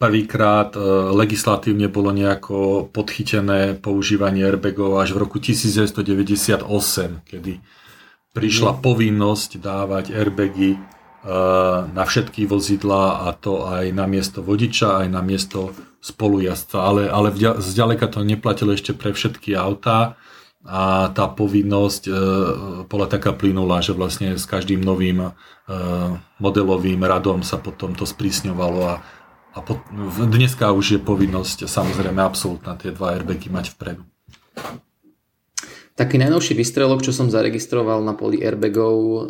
prvýkrát e, legislatívne bolo nejako podchytené používanie airbagov až v roku 1998, kedy prišla mm. povinnosť dávať airbagy e, na všetky vozidlá a to aj na miesto vodiča, aj na miesto spolujazca, ale, ale zďaleka to neplatilo ešte pre všetky autá a tá povinnosť e, bola taká plynulá, že vlastne s každým novým e, modelovým radom sa potom to sprísňovalo a a po, dneska už je povinnosť samozrejme absolútna tie dva airbagy mať vpredu. Taký najnovší výstrelok, čo som zaregistroval na poli airbagov, uh,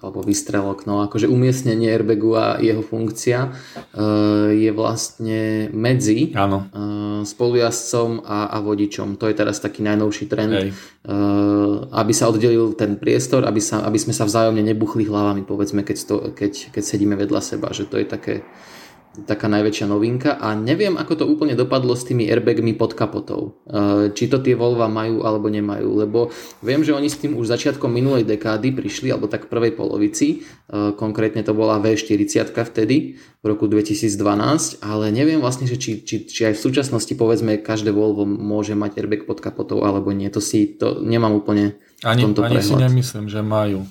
alebo výstrelok, no akože umiestnenie airbagu a jeho funkcia uh, je vlastne medzi Áno. Uh, spolujazdcom a, a vodičom. To je teraz taký najnovší trend, uh, aby sa oddelil ten priestor, aby, sa, aby sme sa vzájomne nebuchli hlavami, povedzme, keď, to, keď, keď sedíme vedľa seba, že to je také taká najväčšia novinka a neviem, ako to úplne dopadlo s tými airbagmi pod kapotou. E, či to tie Volva majú alebo nemajú, lebo viem, že oni s tým už začiatkom minulej dekády prišli, alebo tak prvej polovici, e, konkrétne to bola V40 vtedy, v roku 2012, ale neviem vlastne, že či, či, či aj v súčasnosti povedzme každé Volvo môže mať airbag pod kapotou alebo nie, to si to nemám úplne ani, v tomto ani prehľad. si nemyslím, že majú.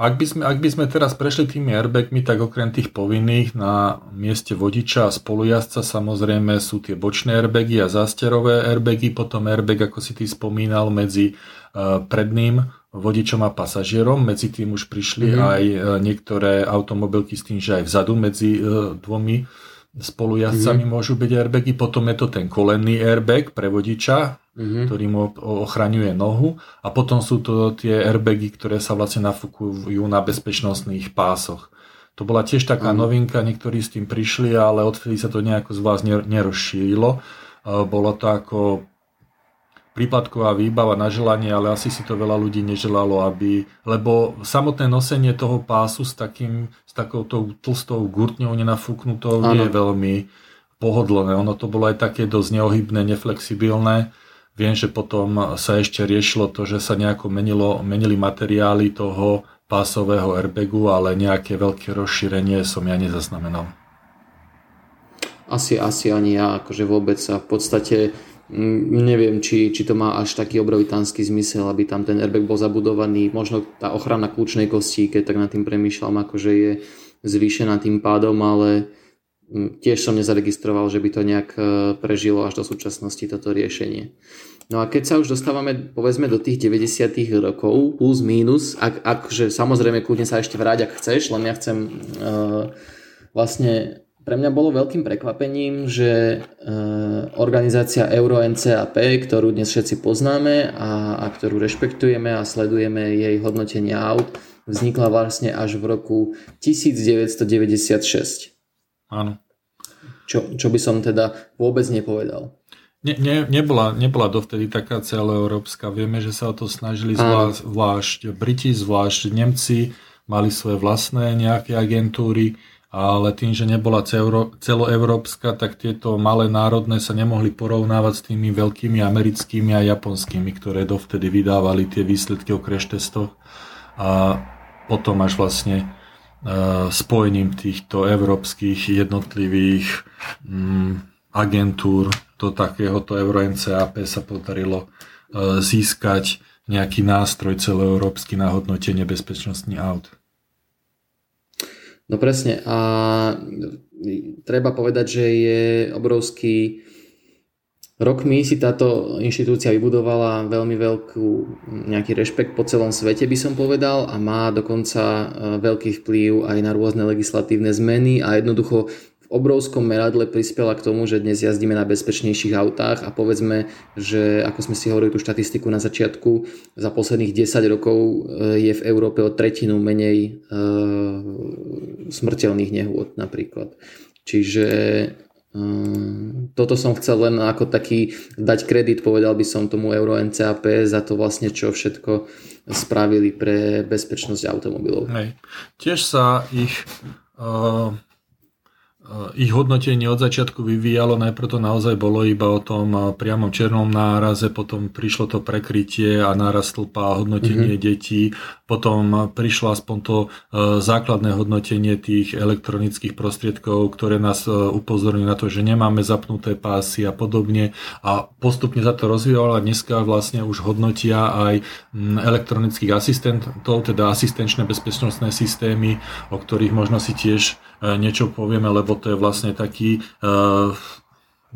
Ak by, sme, ak by sme teraz prešli tými airbagmi, tak okrem tých povinných na mieste vodiča a spolujazca samozrejme sú tie bočné airbagy a zásterové airbagy, potom airbag, ako si ty spomínal, medzi uh, predným vodičom a pasažierom. Medzi tým už prišli mm-hmm. aj uh, niektoré automobilky s tým, že aj vzadu medzi uh, dvomi spolujazdcami mm-hmm. môžu byť airbagy. Potom je to ten kolenný airbag pre vodiča, mm-hmm. ktorý mu ochraňuje nohu a potom sú to tie airbagy, ktoré sa vlastne nafúkujú na bezpečnostných pásoch. To bola tiež taká mm-hmm. novinka, niektorí s tým prišli, ale odtedy sa to nejako z vás nerozšírilo. Bolo to ako prípadková výbava na želanie, ale asi si to veľa ľudí neželalo, aby, lebo samotné nosenie toho pásu s, takým, s takouto tlstou gurtňou nenafúknutou ano. je veľmi pohodlné. Ono to bolo aj také dosť neohybné, neflexibilné Viem, že potom sa ešte riešilo to, že sa nejako menilo, menili materiály toho pásového airbagu, ale nejaké veľké rozšírenie som ja nezaznamenal. Asi, asi ani ja, akože vôbec sa v podstate neviem, či, či to má až taký obrovitánsky zmysel, aby tam ten airbag bol zabudovaný. Možno tá ochrana kľúčnej kosti, keď tak nad tým premýšľam, akože je zvýšená tým pádom, ale mm, tiež som nezaregistroval, že by to nejak e, prežilo až do súčasnosti toto riešenie. No a keď sa už dostávame povedzme do tých 90 rokov plus minus, ak, ak samozrejme kľudne sa ešte vráť ak chceš, len ja chcem uh, vlastne pre mňa bolo veľkým prekvapením, že uh, organizácia Euro NCAP, ktorú dnes všetci poznáme a, a ktorú rešpektujeme a sledujeme jej hodnotenie aut, vznikla vlastne až v roku 1996. Áno. Čo, čo by som teda vôbec nepovedal. Ne, ne, nebola, nebola dovtedy taká celoeurópska. Vieme, že sa o to snažili zvlášť, zvlášť Briti, zvlášť Nemci, mali svoje vlastné nejaké agentúry, ale tým, že nebola celoeurópska, tak tieto malé národné sa nemohli porovnávať s tými veľkými americkými a japonskými, ktoré dovtedy vydávali tie výsledky o crash. A potom až vlastne uh, spojením týchto európskych jednotlivých um, agentúr do takéhoto Euro NCAP sa podarilo e, získať nejaký nástroj celoeurópsky na hodnotenie bezpečnosti aut. No presne a treba povedať, že je obrovský Rokmi si táto inštitúcia vybudovala veľmi veľkú nejaký rešpekt po celom svete by som povedal a má dokonca e, veľký vplyv aj na rôzne legislatívne zmeny a jednoducho obrovskom meradle prispela k tomu, že dnes jazdíme na bezpečnejších autách a povedzme, že ako sme si hovorili tú štatistiku na začiatku, za posledných 10 rokov e, je v Európe o tretinu menej e, smrteľných nehôd napríklad. Čiže Mm, toto som chcel len ako taký dať kredit, povedal by som tomu Euro NCAP za to vlastne, čo všetko spravili pre bezpečnosť automobilov. Hej. Tiež sa ich uh, ich hodnotenie od začiatku vyvíjalo, najprv to naozaj bolo iba o tom priamom černom náraze, potom prišlo to prekrytie a náraz stĺpa hodnotenie mm-hmm. detí, potom prišlo aspoň to základné hodnotenie tých elektronických prostriedkov, ktoré nás upozorňujú na to, že nemáme zapnuté pásy a podobne. A postupne sa to rozvíjalo a dneska vlastne už hodnotia aj elektronických asistentov, teda asistenčné bezpečnostné systémy, o ktorých možno si tiež niečo povieme, lebo to je vlastne taký uh,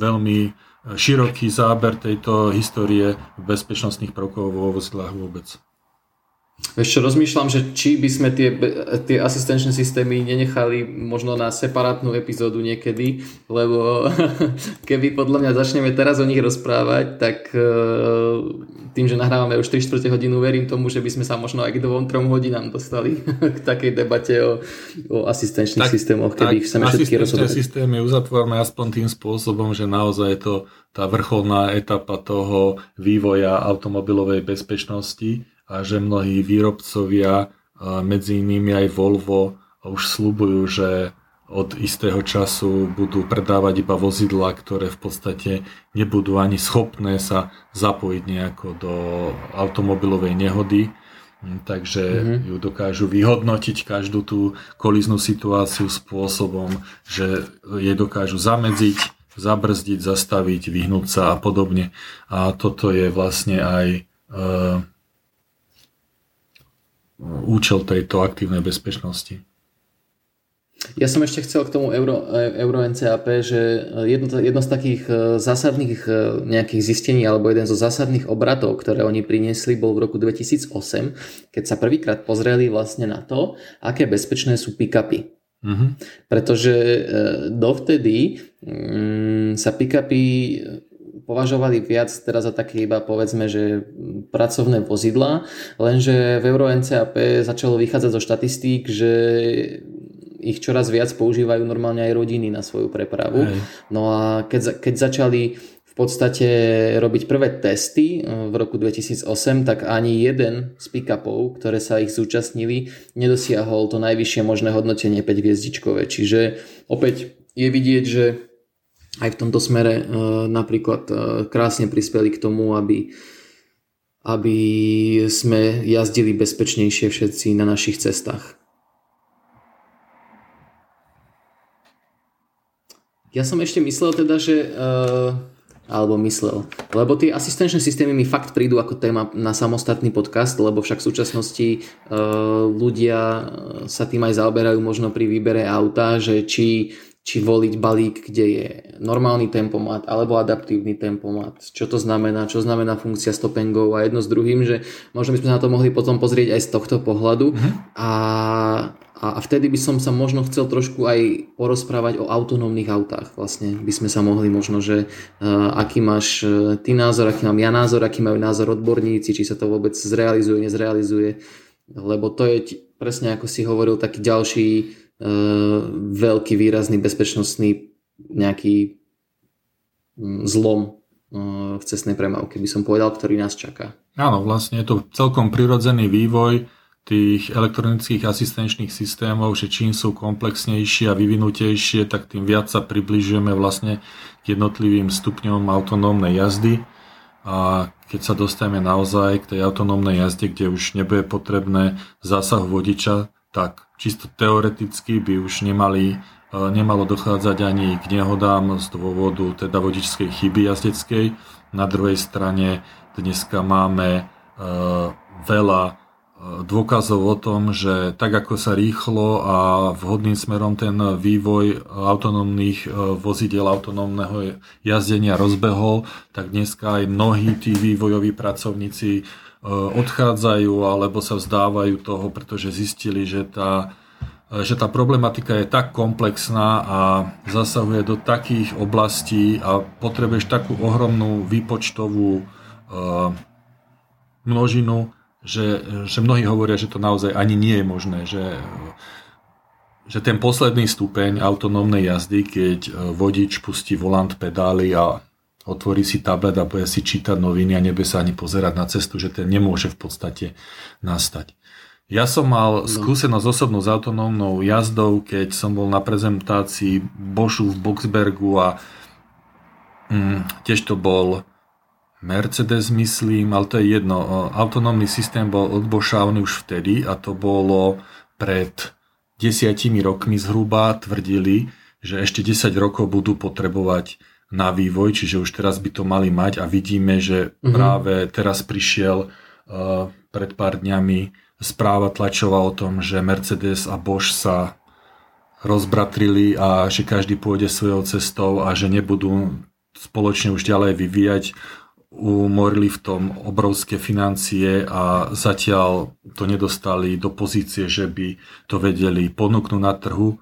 veľmi široký záber tejto histórie bezpečnostných prvkov vo vozidlách vôbec. Čo, rozmýšľam, že či by sme tie, tie asistenčné systémy nenechali možno na separátnu epizódu niekedy, lebo keby podľa mňa začneme teraz o nich rozprávať, tak e, tým, že nahrávame už 3 4 hodinu, verím tomu, že by sme sa možno aj k 2-3 hodinám dostali k takej debate o, o asistenčných tak, systémoch, keby ich chceme všetky rozhodovať. systémy uzatvorme aspoň tým spôsobom, že naozaj to tá vrcholná etapa toho vývoja automobilovej bezpečnosti, a že mnohí výrobcovia, medzi inými aj Volvo, už slúbujú, že od istého času budú predávať iba vozidla, ktoré v podstate nebudú ani schopné sa zapojiť nejako do automobilovej nehody. Takže mm-hmm. ju dokážu vyhodnotiť každú tú kolíznú situáciu spôsobom, že je dokážu zamedziť, zabrzdiť, zastaviť, vyhnúť sa a podobne. A toto je vlastne aj e, účel tejto aktívnej bezpečnosti. Ja som ešte chcel k tomu Euro, Euro NCAP, že jedno, jedno z takých e, zásadných e, nejakých zistení alebo jeden zo zásadných obratov, ktoré oni priniesli, bol v roku 2008, keď sa prvýkrát pozreli vlastne na to, aké bezpečné sú pick-upy. Mm-hmm. Pretože dovtedy mm, sa pick-upy považovali viac teraz za také iba povedzme, že pracovné vozidla, lenže v Euro NCAP začalo vychádzať zo štatistík, že ich čoraz viac používajú normálne aj rodiny na svoju prepravu. Hej. No a keď, keď začali v podstate robiť prvé testy eh, v roku 2008, tak ani jeden z pick-upov, ktoré sa ich zúčastnili, nedosiahol to najvyššie možné hodnotenie 5 hviezdičkové. Čiže opäť je vidieť, že aj v tomto smere e, napríklad e, krásne prispeli k tomu, aby, aby sme jazdili bezpečnejšie všetci na našich cestách. Ja som ešte myslel teda, že... Uh, alebo myslel. Lebo tie asistenčné systémy mi fakt prídu ako téma na samostatný podcast, lebo však v súčasnosti ľudia sa tým aj zaoberajú možno pri výbere auta, že či či voliť balík, kde je normálny tempomat alebo adaptívny tempomat. Čo to znamená, čo znamená funkcia stopengov a jedno s druhým, že možno by sme na to mohli potom pozrieť aj z tohto pohľadu uh-huh. a, a vtedy by som sa možno chcel trošku aj porozprávať o autonómnych autách. Vlastne by sme sa mohli možno, že uh, aký máš uh, ty názor, aký mám ja názor, aký majú názor odborníci, či sa to vôbec zrealizuje, nezrealizuje. Lebo to je presne ako si hovoril taký ďalší E, veľký výrazný bezpečnostný nejaký mm, zlom e, v cestnej premávke, by som povedal, ktorý nás čaká. Áno, vlastne je to celkom prirodzený vývoj tých elektronických asistenčných systémov, že čím sú komplexnejšie a vyvinutejšie, tak tým viac sa približujeme vlastne k jednotlivým stupňom autonómnej jazdy. A keď sa dostaneme naozaj k tej autonómnej jazde, kde už nebude potrebné zásah vodiča, tak čisto teoreticky by už nemali, e, nemalo dochádzať ani k nehodám z dôvodu teda vodičskej chyby jazdeckej. Na druhej strane dneska máme e, veľa e, dôkazov o tom, že tak ako sa rýchlo a vhodným smerom ten vývoj autonómnych vozidel autonómneho jazdenia rozbehol, tak dneska aj mnohí tí vývojoví pracovníci odchádzajú alebo sa vzdávajú toho, pretože zistili, že tá že tá problematika je tak komplexná a zasahuje do takých oblastí a potrebuješ takú ohromnú výpočtovú uh, množinu, že, že mnohí hovoria, že to naozaj ani nie je možné, že, že ten posledný stupeň autonómnej jazdy, keď e, vodič pustí volant, pedály a otvorí si tablet a bude si čítať noviny a nebe sa ani pozerať na cestu, že ten nemôže v podstate nastať. Ja som mal no. skúsenosť osobnú s autonómnou jazdou, keď som bol na prezentácii Boschu v Boxbergu a mm, tiež to bol Mercedes, myslím, ale to je jedno. Autonómny systém bol od Boscha už vtedy a to bolo pred desiatimi rokmi zhruba tvrdili, že ešte 10 rokov budú potrebovať na vývoj, čiže už teraz by to mali mať a vidíme, že mm-hmm. práve teraz prišiel uh, pred pár dňami správa tlačová o tom, že Mercedes a Bosch sa rozbratrili a že každý pôjde svojou cestou a že nebudú spoločne už ďalej vyvíjať. Umorili v tom obrovské financie a zatiaľ to nedostali do pozície, že by to vedeli ponúknuť na trhu.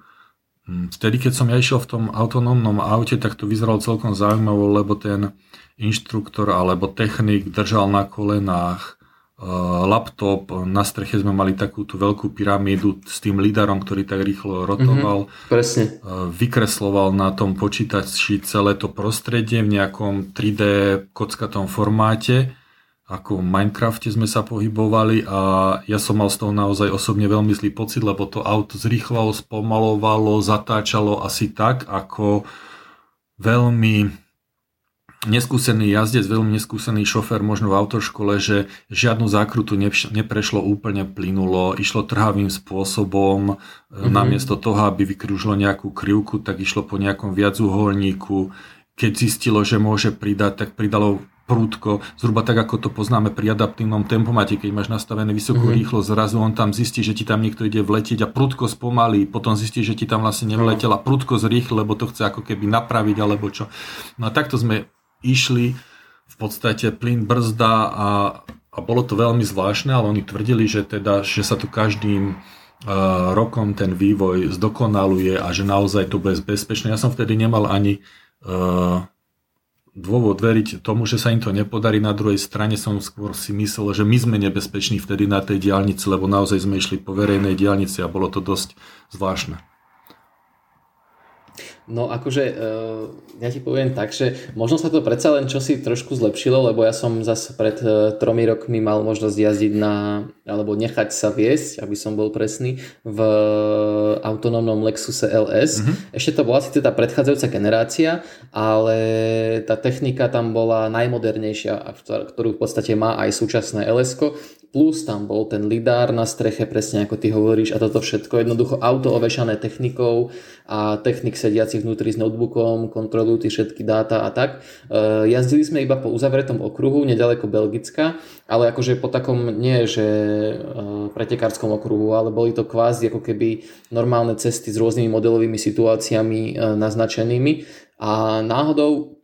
Vtedy, keď som ja išiel v tom autonómnom aute, tak to vyzeralo celkom zaujímavo, lebo ten inštruktor alebo technik držal na kolenách Eh, laptop, na streche sme mali takú tú veľkú pyramídu s tým lidarom, ktorý tak rýchlo rotoval. Mm-hmm, presne. Eh, vykresloval na tom počítači celé to prostredie v nejakom 3D kockatom formáte. Ako v Minecrafte sme sa pohybovali a ja som mal z toho naozaj osobne veľmi zlý pocit, lebo to auto zrýchlalo, spomalovalo, zatáčalo asi tak, ako veľmi neskúsený jazdec, veľmi neskúsený šofér možno v autoškole, že žiadnu zákrutu neprešlo úplne plynulo, išlo trhavým spôsobom, mm-hmm. namiesto toho, aby vykrúžilo nejakú krivku, tak išlo po nejakom viacuholníku. Keď zistilo, že môže pridať, tak pridalo prúdko, zhruba tak, ako to poznáme pri adaptívnom tempomate, keď máš nastavené vysokú mm-hmm. rýchlosť, zrazu on tam zistí, že ti tam niekto ide vletieť a prúdko spomalí, potom zistí, že ti tam vlastne nevletel a prúdko zrýchli, lebo to chce ako keby napraviť alebo čo. No a takto sme išli v podstate plyn brzda a, a bolo to veľmi zvláštne, ale oni tvrdili, že teda, že sa tu každým uh, rokom ten vývoj zdokonaluje a že naozaj to bude bezpečné. Ja som vtedy nemal ani uh, dôvod veriť tomu, že sa im to nepodarí. Na druhej strane som skôr si myslel, že my sme nebezpeční vtedy na tej diálnici, lebo naozaj sme išli po verejnej diálnici a bolo to dosť zvláštne. No akože uh, ja ti poviem tak, že možno sa to predsa len čosi trošku zlepšilo, lebo ja som zase pred uh, tromi rokmi mal možnosť jazdiť na, alebo nechať sa viesť, aby som bol presný, v autonómnom Lexuse LS. Mm-hmm. Ešte to bola asi teda predchádzajúca generácia, ale tá technika tam bola najmodernejšia, ktorú v podstate má aj súčasné ls plus tam bol ten lidár na streche, presne ako ty hovoríš, a toto všetko jednoducho auto ovešané technikou a technik sediacich vnútri s notebookom, kontrolujú tie všetky dáta a tak. E, jazdili sme iba po uzavretom okruhu, nedaleko Belgicka, ale akože po takom, nie že e, pretekárskom okruhu, ale boli to kvázi ako keby normálne cesty s rôznymi modelovými situáciami e, naznačenými a náhodou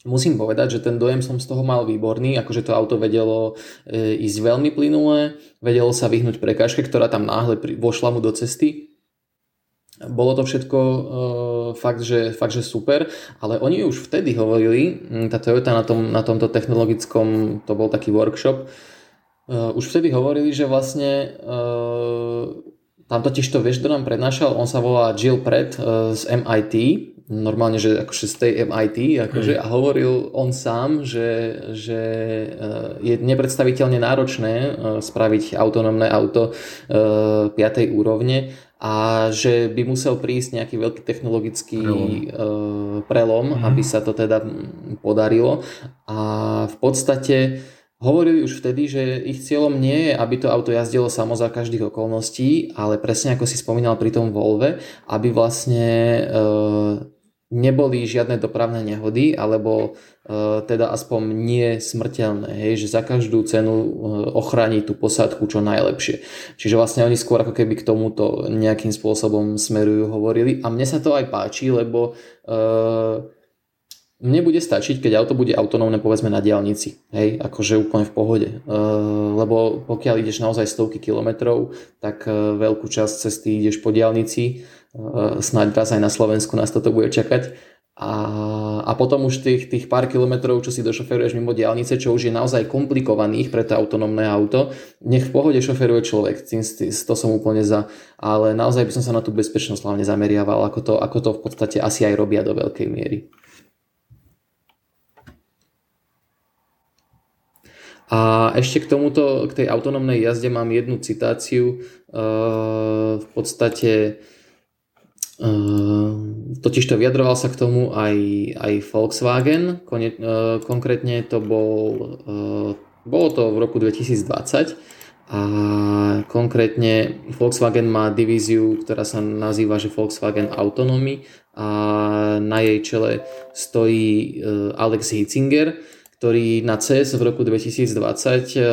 Musím povedať, že ten dojem som z toho mal výborný, akože to auto vedelo ísť veľmi plynule, vedelo sa vyhnúť prekážke, ktorá tam náhle vošla mu do cesty. Bolo to všetko e, fakt, že, fakt, že super, ale oni už vtedy hovorili, tá Toyota na, tom, na tomto technologickom, to bol taký workshop, e, už vtedy hovorili, že vlastne e, tam totiž to, vieš, kto nám prednášal, on sa volá Jill Pratt e, z MIT, normálne, že akože z tej MIT akože, a hovoril on sám, že, že eh, je nepredstaviteľne náročné eh, spraviť autonómne auto 5. Eh, úrovne a že by musel prísť nejaký veľký technologický prelom, prelom mm. aby sa to teda podarilo a v podstate Hovorili už vtedy, že ich cieľom nie je, aby to auto jazdilo samo za každých okolností, ale presne ako si spomínal pri tom Volve, aby vlastne neboli žiadne dopravné nehody, alebo uh, teda aspoň nie smrteľné, hej, že za každú cenu uh, ochrániť tú posádku čo najlepšie. Čiže vlastne oni skôr ako keby k tomuto nejakým spôsobom smerujú, hovorili a mne sa to aj páči, lebo uh, mne bude stačiť, keď auto bude autonómne povedzme na diálnici, hej, akože úplne v pohode. Uh, lebo pokiaľ ideš naozaj stovky kilometrov, tak uh, veľkú časť cesty ideš po diálnici, snáď raz aj na Slovensku nás toto bude čakať. A, a potom už tých, tých pár kilometrov, čo si došoferuješ mimo diálnice, čo už je naozaj komplikovaných pre to autonómne auto, nech v pohode šoferuje človek, tým, to som úplne za, ale naozaj by som sa na tú bezpečnosť hlavne zameriaval, ako to, ako to v podstate asi aj robia do veľkej miery. A ešte k tomuto, k tej autonómnej jazde mám jednu citáciu, v podstate totiž to vyjadroval sa k tomu aj, aj Volkswagen, Kone, uh, konkrétne to bol, uh, bolo to v roku 2020 a konkrétne Volkswagen má divíziu, ktorá sa nazýva že Volkswagen Autonomy a na jej čele stojí uh, Alex Hitzinger, ktorý na CES v roku 2020 uh,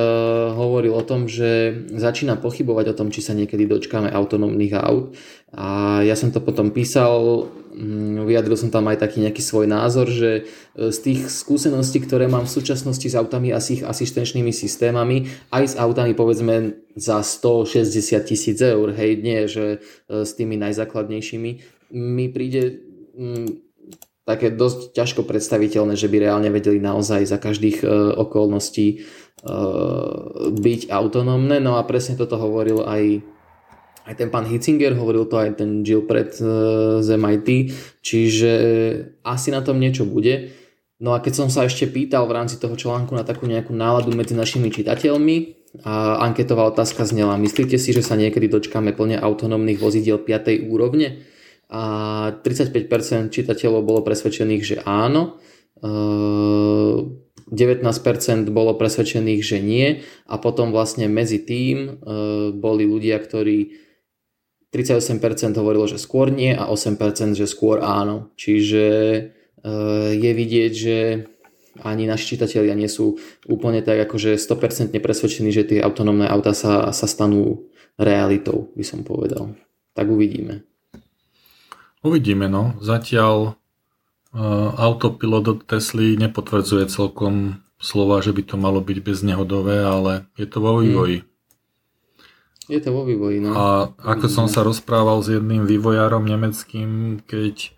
hovoril o tom, že začína pochybovať o tom, či sa niekedy dočkáme autonómnych aut. A ja som to potom písal, mm, vyjadril som tam aj taký nejaký svoj názor, že e, z tých skúseností, ktoré mám v súčasnosti s autami a s ich asistenčnými systémami, aj s autami povedzme za 160 tisíc eur, hej, nie, že e, s tými najzákladnejšími, mi príde mm, také dosť ťažko predstaviteľné, že by reálne vedeli naozaj za každých uh, okolností uh, byť autonómne. No a presne toto hovoril aj, aj ten pán Hitzinger, hovoril to aj ten Jill Pred uh, z MIT, čiže asi na tom niečo bude. No a keď som sa ešte pýtal v rámci toho článku na takú nejakú náladu medzi našimi čitateľmi, a anketová otázka znela, myslíte si, že sa niekedy dočkáme plne autonómnych vozidiel 5. úrovne? A 35% čitateľov bolo presvedčených, že áno, 19% bolo presvedčených, že nie a potom vlastne medzi tým boli ľudia, ktorí 38% hovorilo, že skôr nie a 8% že skôr áno. Čiže je vidieť, že ani naši čitatelia nie sú úplne tak akože 100% presvedčení, že tie autonómne auta sa, sa stanú realitou, by som povedal. Tak uvidíme. Uvidíme, no. Zatiaľ uh, autopilot od Tesly nepotvrdzuje celkom slova, že by to malo byť beznehodové, ale je to vo vývoji. Hmm. Je to vo vývoji, no. A ako som sa rozprával s jedným vývojárom nemeckým, keď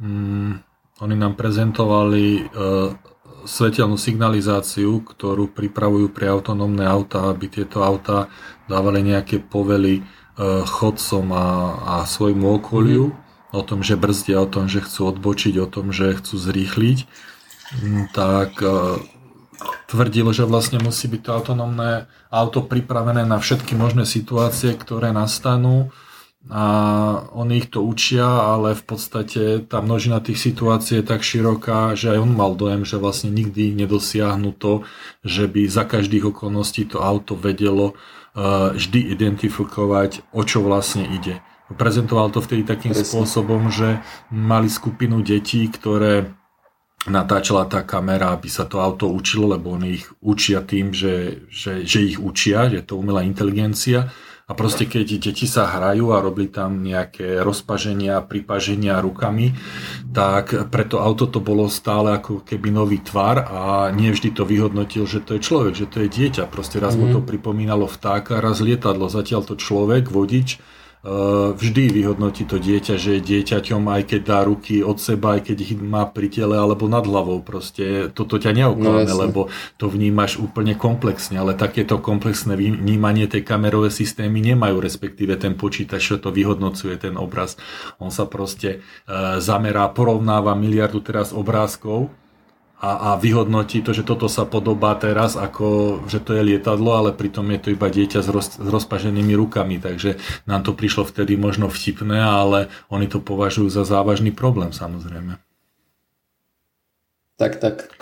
um, oni nám prezentovali uh, svetelnú signalizáciu, ktorú pripravujú pre autonómne auta, aby tieto auta dávali nejaké povely uh, chodcom a, a svojmu okoliu. Mm o tom, že brzdia, o tom, že chcú odbočiť, o tom, že chcú zrýchliť, mm, tak e, tvrdil, že vlastne musí byť to autonómne auto pripravené na všetky možné situácie, ktoré nastanú a oni ich to učia, ale v podstate tá množina tých situácií je tak široká, že aj on mal dojem, že vlastne nikdy nedosiahnu to, že by za každých okolností to auto vedelo e, vždy identifikovať, o čo vlastne ide. Prezentoval to vtedy takým Presne. spôsobom, že mali skupinu detí, ktoré natáčala tá kamera, aby sa to auto učilo, lebo oni ich učia tým, že, že, že ich učia, že to umelá inteligencia. A proste keď deti sa hrajú a robili tam nejaké rozpaženia, pripaženia rukami, tak pre to auto to bolo stále ako keby nový tvar a nie vždy to vyhodnotil, že to je človek, že to je dieťa. Proste raz mm. mu to mhm. pripomínalo vtáka, raz lietadlo, zatiaľ to človek, vodič, vždy vyhodnotí to dieťa, že je dieťaťom, aj keď dá ruky od seba, aj keď ich má pri tele alebo nad hlavou. Proste toto ťa neoklame, no, lebo to vnímaš úplne komplexne, ale takéto komplexné vnímanie tej kamerové systémy nemajú, respektíve ten počítač, čo to vyhodnocuje ten obraz. On sa proste e, zamerá, porovnáva miliardu teraz obrázkov a, a vyhodnotí to, že toto sa podobá teraz ako, že to je lietadlo, ale pritom je to iba dieťa s, roz, s rozpaženými rukami, takže nám to prišlo vtedy možno vtipné, ale oni to považujú za závažný problém samozrejme. Tak, tak.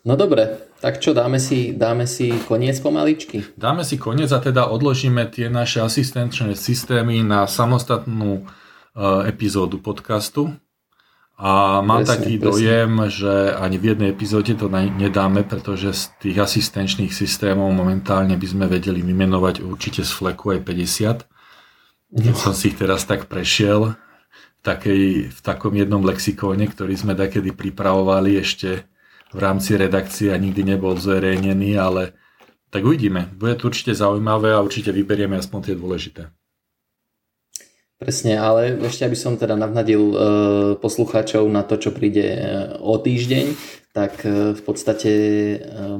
No dobre, tak čo, dáme si, dáme si koniec pomaličky? Dáme si koniec a teda odložíme tie naše asistenčné systémy na samostatnú uh, epizódu podcastu A mám presne, taký presne. dojem, že ani v jednej epizóde to nedáme, pretože z tých asistenčných systémov momentálne by sme vedeli vymenovať určite z fleku aj 50. Keď som si ich teraz tak prešiel v, takej, v takom jednom lexikóne, ktorý sme takedy pripravovali ešte v rámci redakcie a nikdy nebol zverejnený, ale tak uvidíme. Bude to určite zaujímavé a určite vyberieme aspoň tie dôležité. Presne, ale ešte aby som teda navnadil e, poslucháčov na to, čo príde e, o týždeň, tak e, v podstate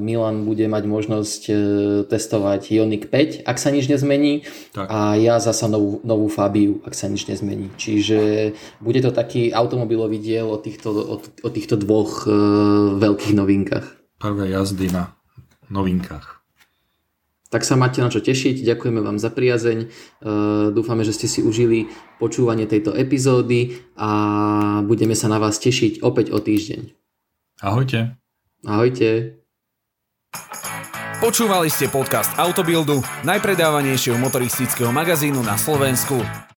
Milan bude mať možnosť testovať Ioniq 5, ak sa nič nezmení tak. a ja zasa novú, novú Fabiu, ak sa nič nezmení. Čiže bude to taký automobilový diel o týchto, o, o týchto dvoch veľkých novinkách. Prvé jazdy na novinkách. Tak sa máte na čo tešiť, ďakujeme vám za priazeň, e, dúfame, že ste si užili počúvanie tejto epizódy a budeme sa na vás tešiť opäť o týždeň. Ahojte. Ahojte. Počúvali ste podcast Autobildu, najpredávanejšieho motoristického magazínu na Slovensku.